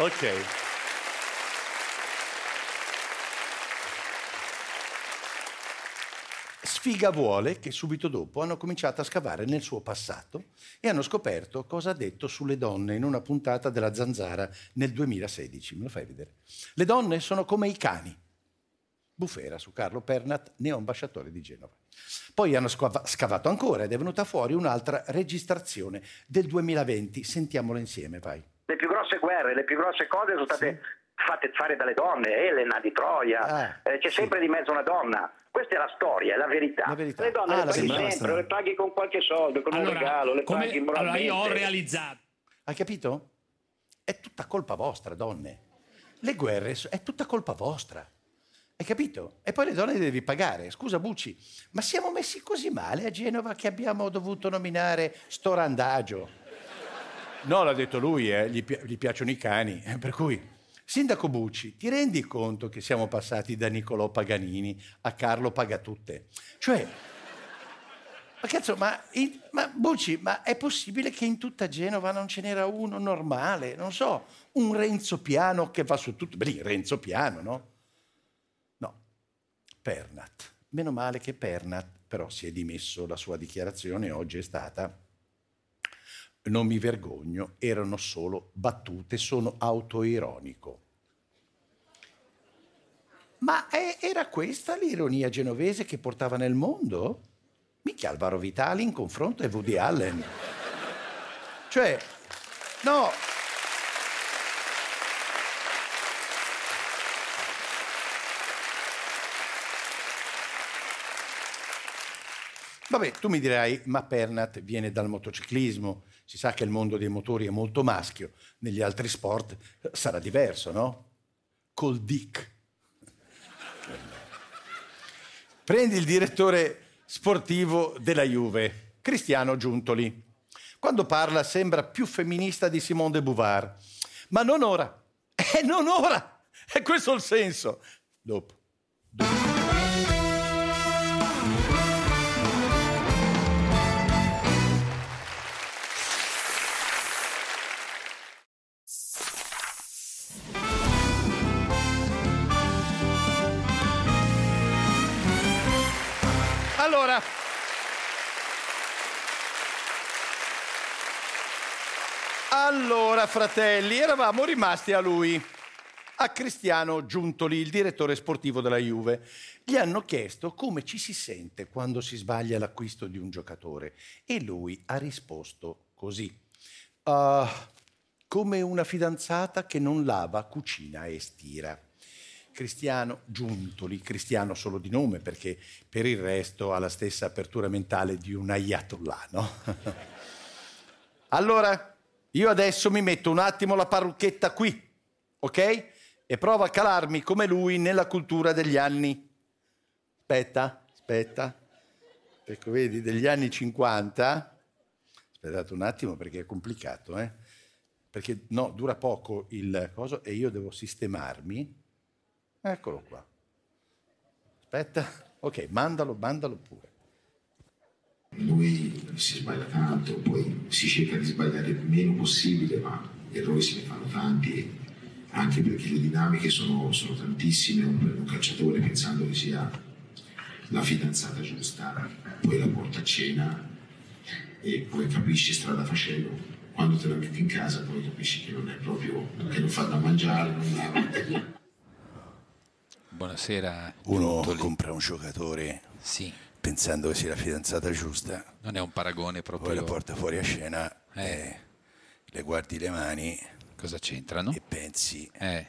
Ok. Sfiga vuole che subito dopo hanno cominciato a scavare nel suo passato e hanno scoperto cosa ha detto sulle donne in una puntata della Zanzara nel 2016. Me lo fai vedere? Le donne sono come i cani. Bufera su Carlo Pernat, neoambasciatore di Genova. Poi hanno scava- scavato ancora ed è venuta fuori un'altra registrazione del 2020. Sentiamola insieme, vai. Le più grosse guerre, le più grosse cose sono state fatte fare dalle donne, Elena di Troia, Ah, eh, c'è sempre di mezzo una donna. Questa è la storia, è la verità. Le donne Ah, le la paghi verità. sempre, le paghi con qualche soldo, con un Allora, regalo, le come- paghi allora, moralmente. io ho realizzato. Hai capito? È tutta colpa vostra, donne. Le guerre è tutta colpa vostra. Hai capito? E poi le donne le devi pagare. Scusa Bucci, ma siamo messi così male a Genova che abbiamo dovuto nominare sto randagio. No, l'ha detto lui, eh, gli, pi- gli piacciono i cani. eh, Per cui, Sindaco Bucci, ti rendi conto che siamo passati da Niccolò Paganini a Carlo Pagatutte? Cioè, ma cazzo, ma, in- ma Bucci, ma è possibile che in tutta Genova non ce n'era uno normale? Non so, un Renzo Piano che va su tutto. Beh, Renzo Piano, no? No, Pernat. Meno male che Pernat però si è dimesso, la sua dichiarazione oggi è stata non mi vergogno, erano solo battute, sono autoironico. Ma è- era questa l'ironia genovese che portava nel mondo? Mica Alvaro Vitali in confronto a Woody Allen. Cioè, no, Vabbè, tu mi dirai, ma Pernat viene dal motociclismo, si sa che il mondo dei motori è molto maschio, negli altri sport eh, sarà diverso, no? Col Dick. Prendi il direttore sportivo della Juve, Cristiano Giuntoli. Quando parla sembra più femminista di Simone de Beauvoir, ma non ora. Eh, non ora! È questo il senso. Dopo. Allora, fratelli, eravamo rimasti a lui, a Cristiano Giuntoli, il direttore sportivo della Juve. Gli hanno chiesto come ci si sente quando si sbaglia l'acquisto di un giocatore e lui ha risposto così. "Ah, come una fidanzata che non lava, cucina e stira. Cristiano Giuntoli, cristiano solo di nome perché per il resto ha la stessa apertura mentale di un ayatollah, no? allora, io adesso mi metto un attimo la parrucchetta qui, ok? E provo a calarmi come lui nella cultura degli anni. Aspetta, aspetta. Ecco, vedi, degli anni 50. Aspettate un attimo perché è complicato, eh? Perché no, dura poco il coso e io devo sistemarmi. Eccolo qua. Aspetta. Ok, mandalo, mandalo pure. Lui si sbaglia tanto, poi si cerca di sbagliare il meno possibile, ma errori se ne fanno tanti, anche perché le dinamiche sono, sono tantissime. Un, un calciatore pensando che sia la fidanzata giusta, poi la porta a cena e poi capisci strada facendo. Quando te la metti in casa poi capisci che non è proprio, che non fa da mangiare, non lava. Buonasera. Uno compra un giocatore Sì. Pensando che sia la fidanzata giusta, Non è un paragone proprio. poi la porta fuori a scena Eh. le guardi le mani Cosa c'entrano? e pensi, Eh.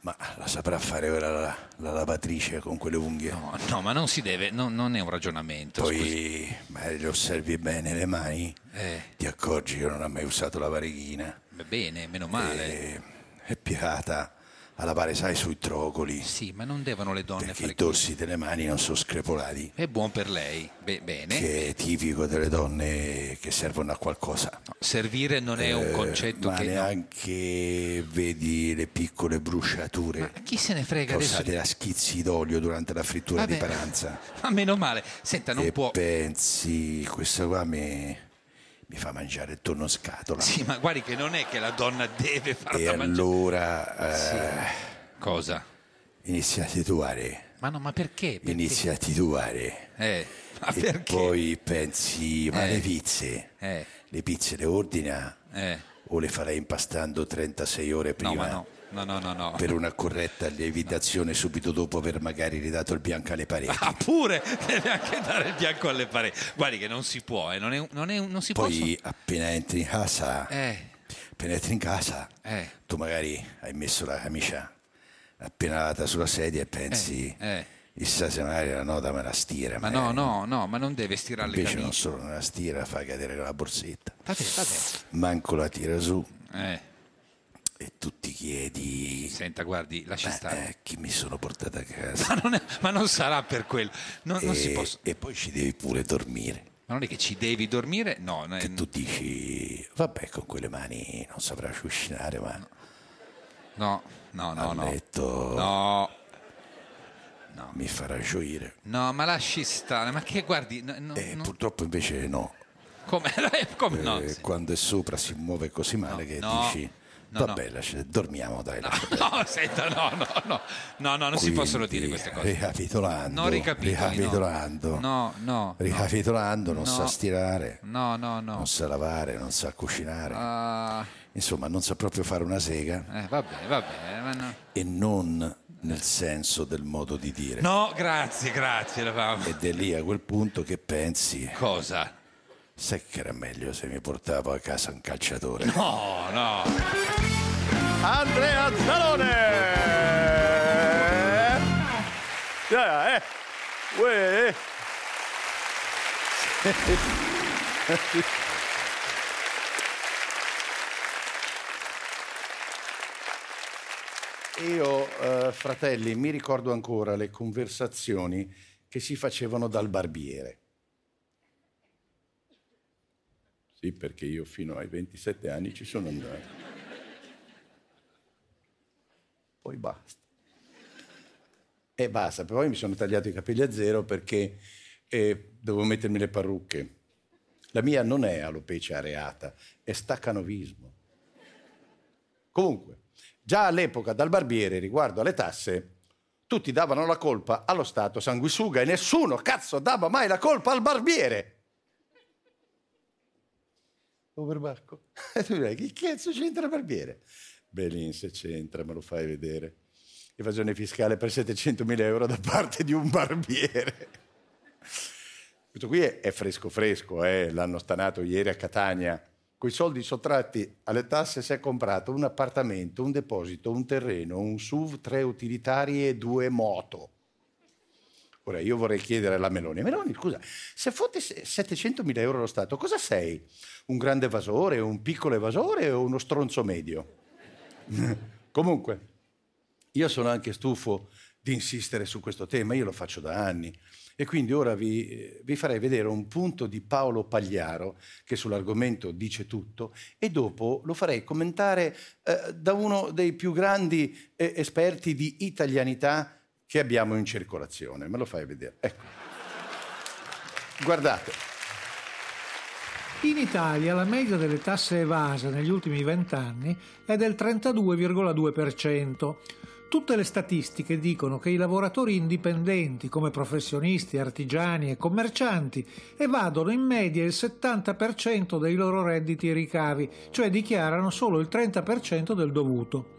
ma la saprà fare ora la, la lavatrice con quelle unghie? No, no, ma non si deve, no- non è un ragionamento. Poi le osservi bene le mani, Eh. ti accorgi che non ha mai usato la varichina, Beh, Bene, meno male. e è piegata a lavare, sai, sui trocoli, Sì, ma non devono le donne perché fare i dorsi delle mani non sono screpolati. È buon per lei. Be- bene. che è tipico delle donne che servono a qualcosa. Servire non è un Eh, concetto ma che no. neanche vedi le piccole bruciature Chi se ne frega adesso? causate da schizzi d'olio durante la frittura di Vabbè. paranza. Ma meno male. Senta, non e può. pensi, questa qua mi, mi fa mangiare il tonno scatola. Sì, ma guardi che non è che la donna deve e farla mangiare. allora eh, Cosa? inizi a titubare, Ma no, ma perché? Perché? inizi a titubare. Eh, ma e perché? poi pensi, ma Eh. le pizze, Eh, le pizze le ordina eh. o le farei impastando 36 ore No, prima ma no. No, no, no, no. per una corretta lievitazione subito dopo aver magari ridato il bianco alle pareti. Ah, pure deve anche dare il bianco alle pareti. Guardi che non si può, eh. non, è, non, è, non si Poi appena entri in casa, può. Eh, appena entri in casa, eh, tu magari hai messo la camicia appena lavata sulla sedia e pensi, eh. chissà se magari la nota me la stira. Ma magari. no, no, no, ma non deve stirare le Invece non camicie. solo non la stira, fa cadere con la borsetta. Vabbè, vabbè. Manco la tira su Eh, e tu ti chiedi... senta, guardi, lasci "Beh, stare. eh, chi mi sono portato a casa? Ma non, è- ma non sarà per quello. Non, non si E- può. e poi ci devi pure dormire. Ma non è che ci devi dormire? No, no, che tu dici, vabbè, con quelle mani non saprà cucinare, ma no, no, no. no. letto No, mi farà gioire. no, ma lasci stare. Ma che guardi, no, no, E no. purtroppo invece no. come, come no? Eh, Sì. Quando è sopra si muove così male che no. dici, no, Vabbè, lascia- dormiamo, dai. lascia No, senta, no, no, no, no, no, non si possono dire queste cose. Ricapitolando, no. ricapitolando, No, no, ricapitolando, non No. sa stirare, no, no, no. non sa lavare, non sa cucinare. Ah, Insomma, non sa proprio fare una sega eh, va bene, va bene, ma no. e non nel senso del modo di dire. No, grazie, grazie. Ed è lì a quel punto che pensi... Cosa? Sai che era meglio se mi portavo a casa un calciatore. No, no. Andrea Zalone! Eh, eh. Uè. Io, eh, fratelli, mi ricordo ancora le conversazioni che si facevano dal barbiere. Sì, perché io fino ai 27 anni ci sono andato. Poi basta. E basta, poi mi sono tagliato i capelli a zero perché eh, dovevo mettermi le parrucche. La mia non è alopecia areata, è staccanovismo. Comunque, già all'epoca dal barbiere riguardo alle tasse, tutti davano la colpa allo Stato sanguisuga e nessuno, cazzo, dava mai la colpa al barbiere. Overbacco. E tu direi, che cazzo c'entra barbiere? Belin se c'entra, me lo fai vedere. Evasione fiscale per 700.000 euro da parte di un barbiere. Questo qui è, fresco fresco, eh? l'hanno stanato ieri a Catania. Con i soldi sottratti alle tasse si è comprato un appartamento, un deposito, un terreno, un SUV, tre utilitari e due moto. Ora io vorrei chiedere alla Meloni, Meloni scusa, se fotte 700.000 euro allo Stato, cosa sei? Un grande evasore, un piccolo evasore o uno stronzo medio? Comunque, io sono anche stufo di insistere su questo tema, io lo faccio da anni. E quindi ora vi, eh, vi farei vedere un punto di Paolo Pagliaro che sull'argomento dice tutto e dopo lo farei commentare eh, da uno dei più grandi eh, esperti di italianità che abbiamo in circolazione. Me lo fai vedere? Ecco. Guardate. In Italia la media delle tasse evase negli ultimi vent'anni è del 32,2%. Tutte le statistiche dicono che i lavoratori indipendenti, come professionisti, artigiani e commercianti, evadono in media il 70% dei loro redditi e ricavi, cioè dichiarano solo il 30% del dovuto.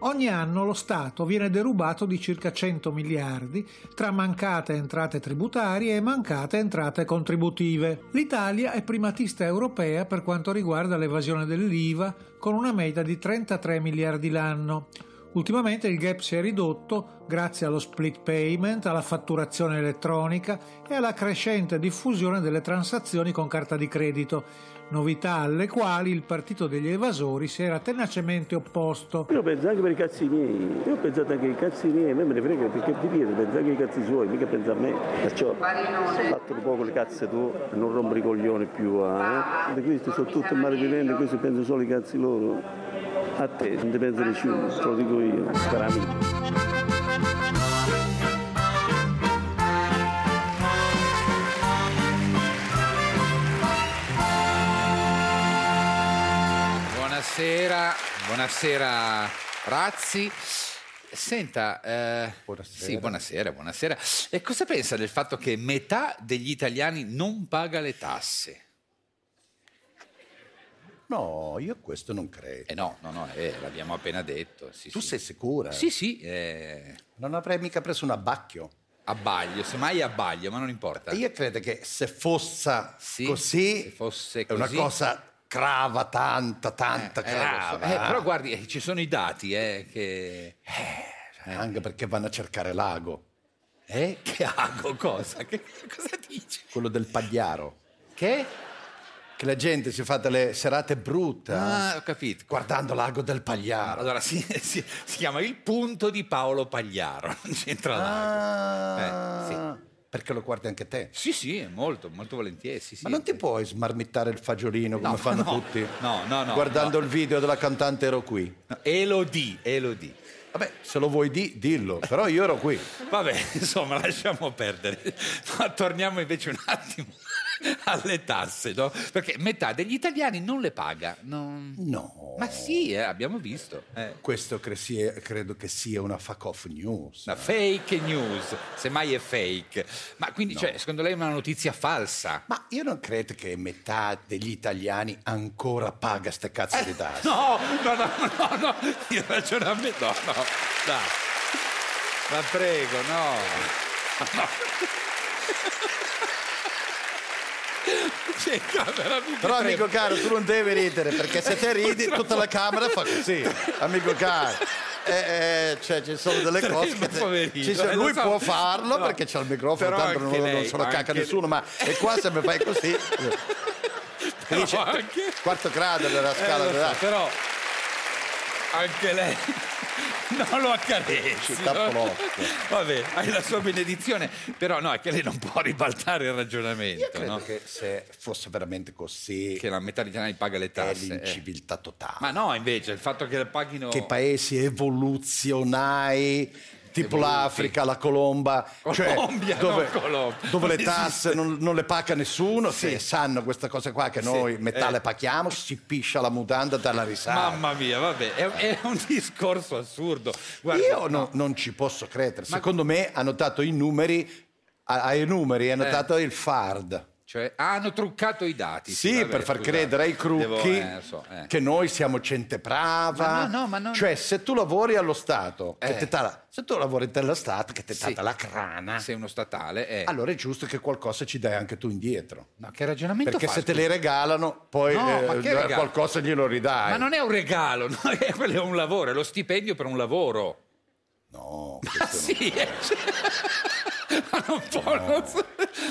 Ogni anno lo Stato viene derubato di circa 100 miliardi tra mancate entrate tributarie e mancate entrate contributive. L'Italia è primatista europea per quanto riguarda l'evasione dell'IVA con una media di 33 miliardi l'anno. Ultimamente il gap si è ridotto grazie allo split payment, alla fatturazione elettronica e alla crescente diffusione delle transazioni con carta di credito, novità alle quali il partito degli evasori si era tenacemente opposto. Io penso anche per i cazzi miei, io ho pensato anche ai cazzi miei, a me me ne frega perché di Pietro pensa anche ai cazzi suoi, mica pensa a me. Perciò fatto un po' le cazze tu non rompere i coglioni più a eh. Questi sono tutti malviventi, questi pensano solo ai cazzi loro. A te non ti pensa nessuno, te lo dico io, caramente. Buonasera, buonasera Razzi. Senta, eh, Sì, buonasera, buonasera. E cosa pensa del fatto che metà degli italiani non paga le tasse? No, io questo non credo. Eh no, no, no, eh, l'abbiamo appena detto. sì, Tu sì. sei sicura? Sì, sì. eh, Non avrei mica preso un abbacchio. abbaglio, semmai abbaglio, ma non importa. Io credo che se fosse così, se fosse è una così- cosa crava tanta, tanta Eh, so. crava. Eh, però guardi, eh, ci sono i dati, eh, che... Anche perché vanno a cercare l'ago. Eh? Che ago? Cosa? Che, cosa dici? Quello del pagliaro. Che? Che la gente si fa delle serate brutte. Ah, eh, ho capito. Guardando l'ago del pagliaro. Allora, si, si- si chiama Il punto di Paolo Pagliaro, non c'entra l'ago. Eh, Perché lo guardi anche te. sì. sì, sì, molto, molto volentieri. Sì, sì. Ma non ti puoi smarmittare il fagiolino come No, fanno no, tutti? no, no, no, Guardando no. il video della cantante ero qui. Elodie, Elodie. Vabbè, se lo vuoi di, dillo, però io ero qui. Vabbè, insomma, lasciamo perdere. Ma torniamo invece un attimo alle tasse, no? Perché metà degli italiani non le paga. non- No. Ma sì, eh, abbiamo visto. eh. Questo cre- sia- credo che sia una fuck off news. Una fake news, semmai è fake. Ma quindi, No. cioè, secondo lei è una notizia falsa? Ma io non credo che metà degli italiani ancora paga ste cazzo di tasse. Eh, No, no, no, no, no, il ragionamento, no, no, dai. Ma prego, no. no. C'è in camera, mi Però amico caro, tu non devi ridere, perché se te ridi tutta la camera fa così, amico caro. Eh, eh, cioè, ci sono delle cose che poverino, ci sono- eh, lui so. può farlo No. perché c'ha il microfono, Però tanto non, anche non lei, se lo cacca nessuno, ma e qua se mi fai così. Però dice, anche- quarto grado della Eh, scala lo so, della- però anche lei non lo accarezzi. Ci no? Vabbè, hai la sua benedizione, però no, è che lei non può ribaltare il ragionamento. Io credo no? che se fosse veramente così, Che la metà degli italiani paga le è tasse. eh. l'inciviltà totale. Ma no, invece, il fatto che le paghino... che paesi evoluzionai tipo l'Africa, la Colomba, cioè Colombia, dove, no, Colomba. dove le tasse non, non le paga nessuno, Sì. se sanno questa cosa qua che Sì, noi metà eh. le paghiamo, si piscia la mutanda dalla risata. Mamma mia, vabbè, è, è un discorso assurdo. Guarda, Io no- non ci posso credere, secondo me hanno dato i numeri, ai numeri hanno Eh. dato il FARD. Cioè, hanno truccato i dati. Sì, vabbè, per far scusate. credere ai crucchi Devo- eh, so, eh. che noi siamo gente brava. Ma no, no, ma non- Cioè, se tu lavori allo Stato, che Eh. te dà la- se tu lavori nello Stato, che ti Sì. dà la crana, Sei uno statale, eh. allora è giusto che qualcosa ci dai anche tu indietro. No, che ragionamento Perché fa, se te scusa? li regalano, poi No, eh, ma che qualcosa glielo ridai. Ma non è un regalo, no? è, quello è un lavoro, è lo stipendio per un lavoro. No, Ma sì, eh. Ma non può, non so-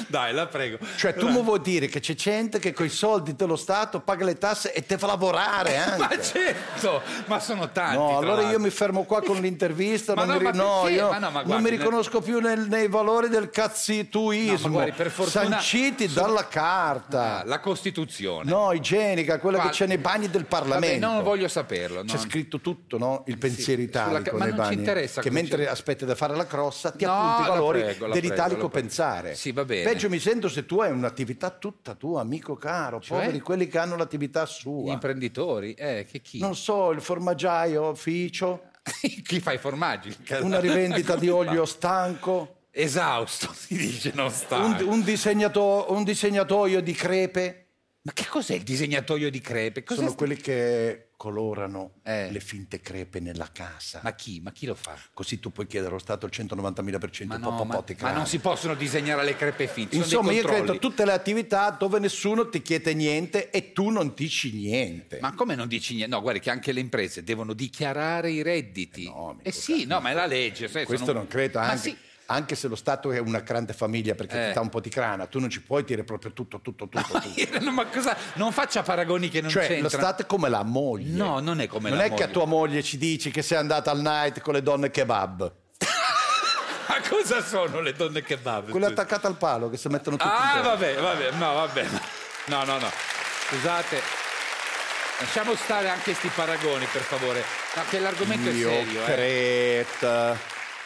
Dai, la prego. Cioè, tu mi vuoi dire che c'è gente che con i soldi dello Stato paga le tasse e te fa lavorare anche? Ma certo, ma sono tanti. No, allora io l'altro. mi fermo qua con l'intervista. Ma non no, mi, ri- no, io Ma no, ma non guardi, mi nel- riconosco più nel- nei valori del No, cazzituismo ma guardi, fortuna- sanciti su- dalla carta. Ah, la Costituzione. No, igienica, quella Guarda- che c'è nei bagni del Vabbè, Parlamento. non voglio saperlo. no. C'è scritto tutto, no? Il pensiero sulla italico ca- ma nei non ci bagni. interessa che mentre aspetti da fare la crossa ti No, appunti i valori prego, dell'italico pensare. Sì, va bene. Peggio mi sento se tu hai un'attività tutta tua, amico caro, Cioè? poveri quelli che hanno l'attività Gli sua. imprenditori, eh, che chi? Non so, il formaggiaio, Ficio, chi fa i formaggi? una rivendita di olio stanco, Esausto, si dice, non sta. un, un un disegnatoio di crepe. Ma che cos'è il disegnatoio di crepe? Cos'è Sono sta- quelli che colorano Eh. le finte crepe nella casa. Ma chi? Ma chi lo fa? Così tu puoi chiedere allo Stato il 190.000% Ma, no, po- ma, po- ti ma non si possono disegnare le crepe finte. Insomma, io credo tutte le attività dove nessuno ti chiede niente e tu non dici niente. Ma come non dici niente? No, guarda che anche le imprese devono dichiarare i redditi. Eh no, Eh sì, no, ma è la legge. Questo sono- non credo, Ma anche, sì. Anche se lo Stato è una grande famiglia perché Eh. ti dà un po' di crana, tu non ci puoi dire proprio tutto, tutto, tutto. tutto. No, ma cosa? Non faccia paragoni che non Cioè, c'entrano. lo Stato è come la moglie. No, non è come non la è moglie. che a tua moglie ci dici che sei andata al night con le donne kebab. Ma cosa sono le donne kebab? Quelle attaccate al palo che si mettono tutti Ah, vabbè, vabbè, no, vabbè. No, no, no. Scusate. Lasciamo stare anche sti paragoni, per favore. No, che l'argomento Io è serio, eh.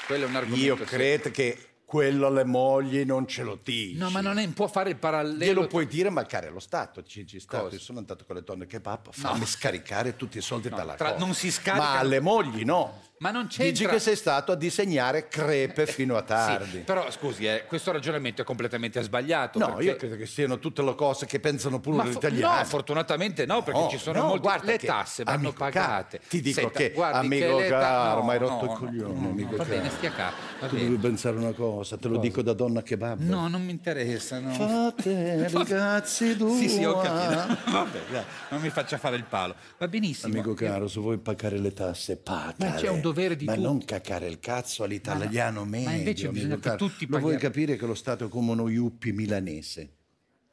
Quello è un argomento io credo che quello alle mogli non ce lo dici. No, ma non è, può fare il parallelo. Glielo puoi dire, ma cari allo Stato, ci, ci Stato, Cosa? io sono andato con le donne kebab, fammi scaricare tutti i soldi dalla tra- non si scarica- Ma alle mogli no. Ma non c'entra. Dici che sei stato a disegnare crepe fino a tardi. Sì, però scusi, eh, questo ragionamento è completamente sbagliato. No, io credo che siano tutte le cose che pensano pure Ma gli italiani. no, fortunatamente no, perché No, ci sono no, molte le che- tasse vanno amico pagate. caro, ti dico Senta, che, amico che caro, no, mi hai rotto no, i coglioni, no, amico va caro. bene, stia va Tu bene. devi pensare una cosa, te lo Cosa? dico da donna kebab. No, non mi interessa. No. Fate ragazzi due. Sì, sì, ho capito. Vabbè, dai, non mi faccia fare il palo. Va benissimo. Amico caro, se vuoi pagare le tasse, pagale. Ma c'è un dovere di Ma tutti. non cacare il cazzo all'italiano Ma medio. ma invece bisogna che caro. tutti Lo vuoi paghiamo. capire che lo Stato è come uno yuppie milanese?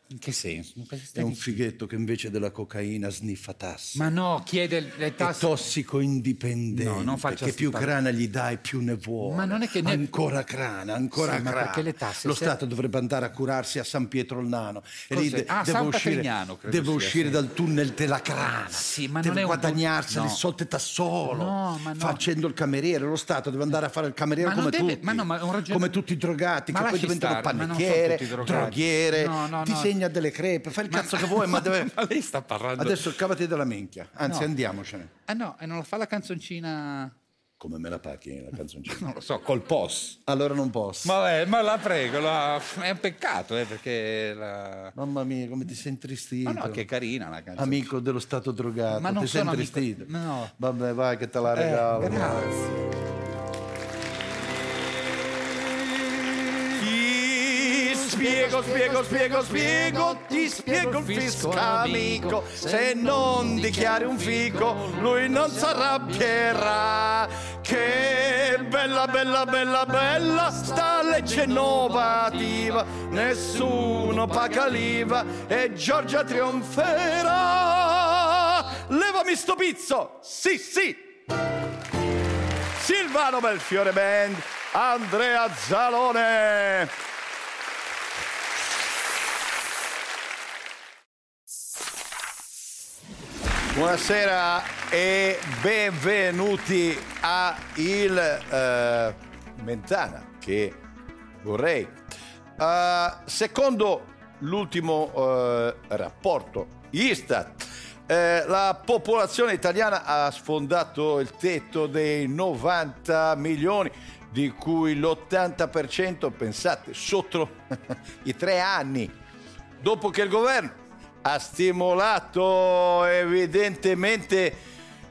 In che senso? Ma È un fighetto che invece della cocaina sniffa tasse. Ma no, chiede le È tasse. tossico indipendente. No, non faccia che più par- crana gli dai, più ne vuole. Ma non è che ne- Ancora crana, ancora Sì, ma crana. perché le tasse Lo se- Stato dovrebbe andare a curarsi a San Pietro il Nano. E lì de- Ah, deve San uscire, deve uscire dal tunnel della crana. Sì, ma deve non è un guadagnarsi no. le soldi da solo. No, ma no. Facendo il cameriere. Lo Stato deve andare a fare il cameriere Ma come deve- tutti. ma no, ma è un ragion- come tutti i drogati Ma che poi diventano stare, ma panettiere, droghiere, No, no, no, legna delle crepe, fai il cazzo che vuoi, ma deve... Ma lei sta parlando... Adesso cavati dalla minchia, anzi No. andiamocene. Ah no, e non la fa la canzoncina... Come me la pacchi la canzoncina? Non lo so, col POS. Allora non posso. Ma, beh, ma la prego, la- è un peccato, eh, perché la... Mamma mia, come ti sei intristito. Ma no, che carina la canzone. Amico dello stato drogato, Ma non ti sei sono amico- intristito. no. Vabbè, vai che te la Eh, regalo. grazie. Spiego, spiego, spiego, spiego, ti spiego il fisco amico. Se non dichiari un fico, lui non si arrabbierà. Che bella, bella, bella, bella, sta legge innovativa. Nessuno paga l'IVA e Giorgia trionferà. Levami sto pizzo, sì, sì. Silvano Belfiore Band, Andrea Zalone. Buonasera e benvenuti a il eh, Mentana che vorrei. Eh, secondo l'ultimo eh, rapporto Istat, eh, la popolazione italiana ha sfondato il tetto dei 90 milioni, di cui l'80%, pensate, sotto i tre anni, dopo che il governo ha stimolato evidentemente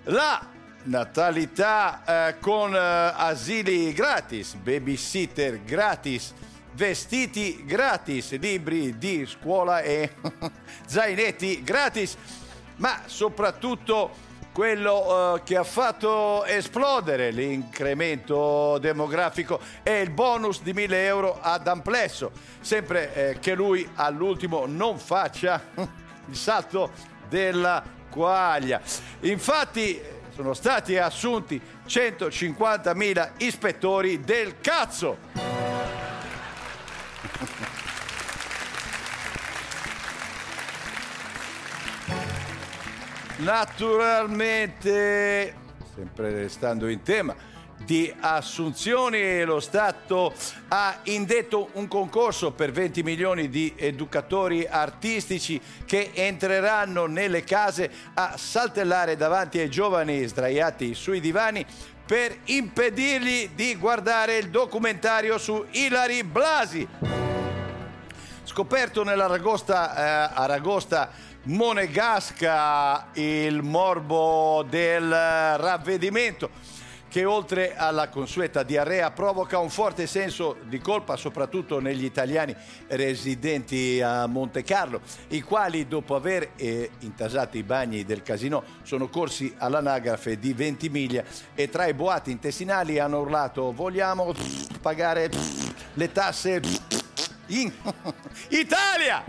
la natalità eh, con eh, asili gratis, babysitter gratis, vestiti gratis, libri di scuola e zainetti gratis, ma soprattutto quello eh, che ha fatto esplodere l'incremento demografico è il bonus di 1000 euro ad Amplesso, sempre eh, che lui all'ultimo non faccia il salto della quaglia. Infatti sono stati assunti 150.000 ispettori del cazzo. Naturalmente, sempre restando in tema, di assunzioni. Lo Stato ha indetto un concorso per 20 milioni di educatori artistici che entreranno nelle case a saltellare davanti ai giovani sdraiati sui divani per impedirgli di guardare il documentario su Ilari Blasi. Scoperto nell'aragosta eh, aragosta monegasca il morbo del ravvedimento che oltre alla consueta diarrea provoca un forte senso di colpa soprattutto negli italiani residenti a Monte Carlo, i quali dopo aver eh, intasato i bagni del casino sono corsi all'anagrafe di Ventimiglia e tra i boati intestinali hanno urlato vogliamo pagare le tasse in Italia!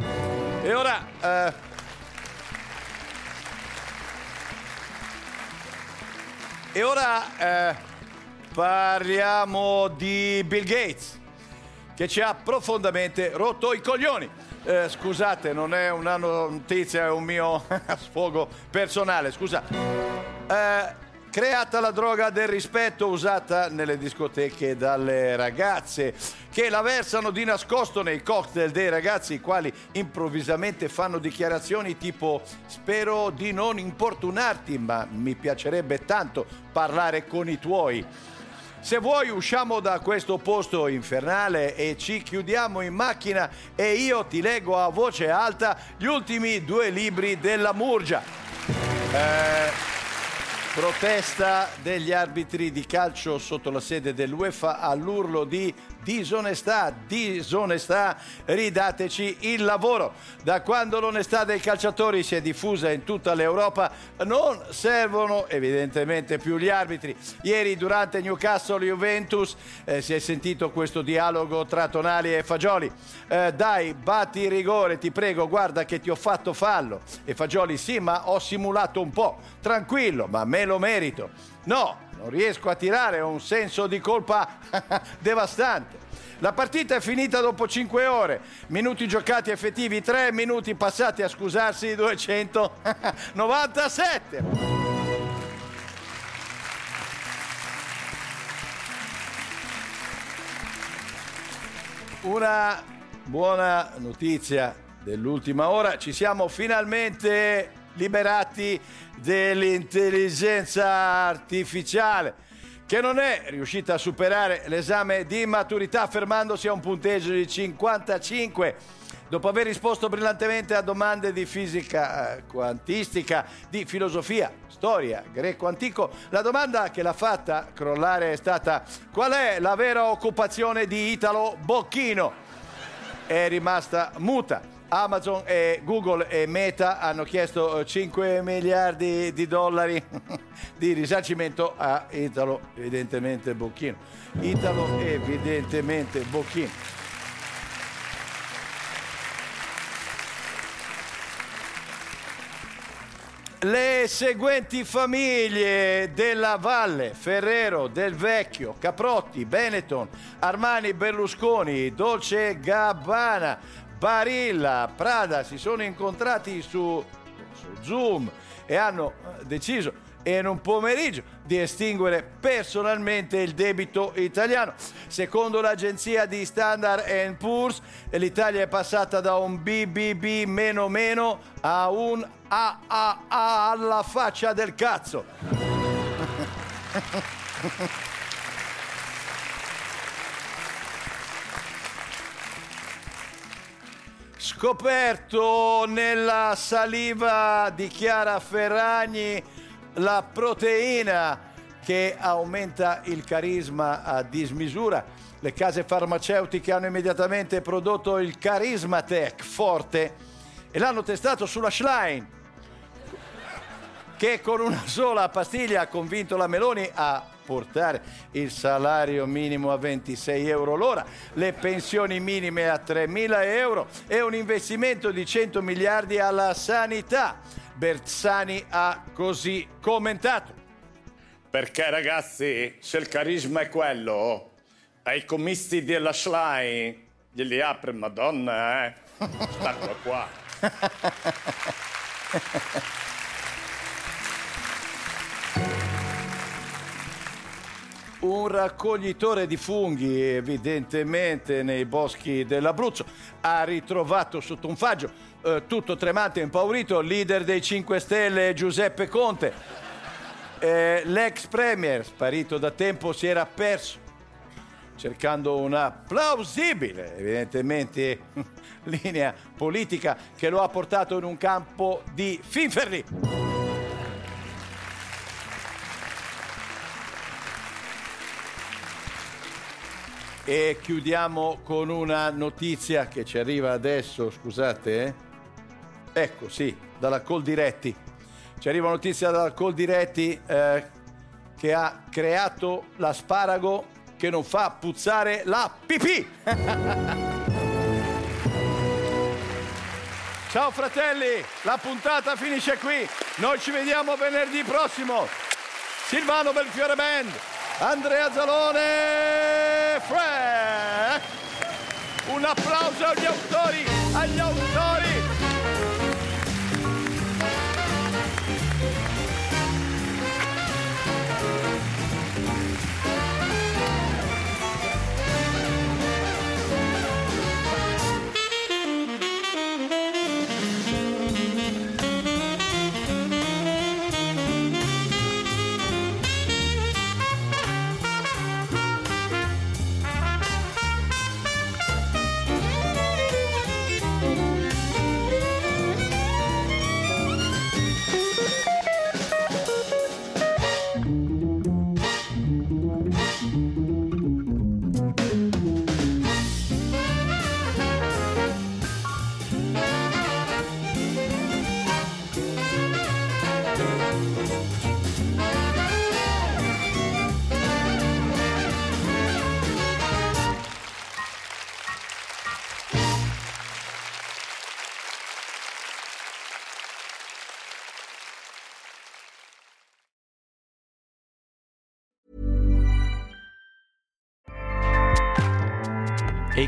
E ora... eh, e ora eh, parliamo di Bill Gates, che ci ha profondamente rotto i coglioni. Eh, scusate, non è una notizia, è un mio sfogo personale, scusa. Eh, creata la droga del rispetto usata nelle discoteche dalle ragazze che la versano di nascosto nei cocktail dei ragazzi i quali improvvisamente fanno dichiarazioni tipo spero di non importunarti ma mi piacerebbe tanto parlare con i tuoi. Se vuoi usciamo da questo posto infernale e ci chiudiamo in macchina e io ti leggo a voce alta gli ultimi due libri della Murgia. Eh, Protesta degli arbitri di calcio sotto la sede dell'UEFA all'urlo di disonestà, disonestà, ridateci il lavoro. Da quando l'onestà dei calciatori si è diffusa in tutta l'Europa non servono evidentemente più gli arbitri. Ieri durante Newcastle Juventus eh, si è sentito questo dialogo tra Tonali e Fagioli. Eh, dai, batti il rigore, ti prego, guarda che ti ho fatto fallo. E Fagioli sì, ma ho simulato un po'. Tranquillo, ma me lo merito. No, non riesco a tirare, ho un senso di colpa devastante. La partita è finita dopo 5 ore, minuti giocati effettivi 3, minuti passati a scusarsi 297. Una buona notizia dell'ultima ora. Ci siamo finalmente liberati dell'intelligenza artificiale che non è riuscita a superare l'esame di maturità fermandosi a un punteggio di 55 dopo aver risposto brillantemente a domande di fisica eh, quantistica, di filosofia, storia, greco antico, la domanda che l'ha fatta crollare è stata qual è la vera occupazione di Italo Bocchino? È rimasta muta. Amazon e Google e Meta hanno chiesto 5 miliardi di dollari di risarcimento a Italo, evidentemente Bocchino. Italo, evidentemente Bocchino. Le seguenti famiglie della Valle, Ferrero, Del Vecchio, Caprotti, Benetton, Armani, Berlusconi, Dolce Gabbana, Barilla, Prada si sono incontrati su, su Zoom e hanno eh, deciso in un pomeriggio di estinguere personalmente il debito italiano. Secondo l'agenzia di Standard Poor's, l'Italia è passata da un BBB meno meno a un AAA alla faccia del cazzo. Scoperto nella saliva di Chiara Ferragni la proteina che aumenta il carisma a dismisura. Le case farmaceutiche hanno immediatamente prodotto il Carismatech forte e l'hanno testato sulla Schlein, che con una sola pastiglia ha convinto la Meloni a portare il salario minimo a 26 euro l'ora, le pensioni minime a 3 mila euro e un investimento di 100 miliardi alla sanità. Bersani ha così commentato. Perché ragazzi, se il carisma è quello, ai commisti della Schlein glieli apre Madonna, eh? Sta qua un raccoglitore di funghi, evidentemente nei boschi dell'Abruzzo, ha ritrovato sotto un faggio, eh, tutto tremante e impaurito, il leader dei 5 Stelle Giuseppe Conte. Eh, l'ex premier, sparito da tempo, si era perso cercando una plausibile, evidentemente, linea politica che lo ha portato in un campo di finferli. E chiudiamo con una notizia che ci arriva adesso, scusate. Eh? Ecco, sì, dalla Coldiretti. Ci arriva una notizia dalla Coldiretti eh, che ha creato l'asparago che non fa puzzare la pipì. Ciao fratelli, la puntata finisce qui. Noi ci vediamo venerdì prossimo. Silvano Belfiore Band. Andrea Zalone Frank. Un applauso agli autori, agli autori.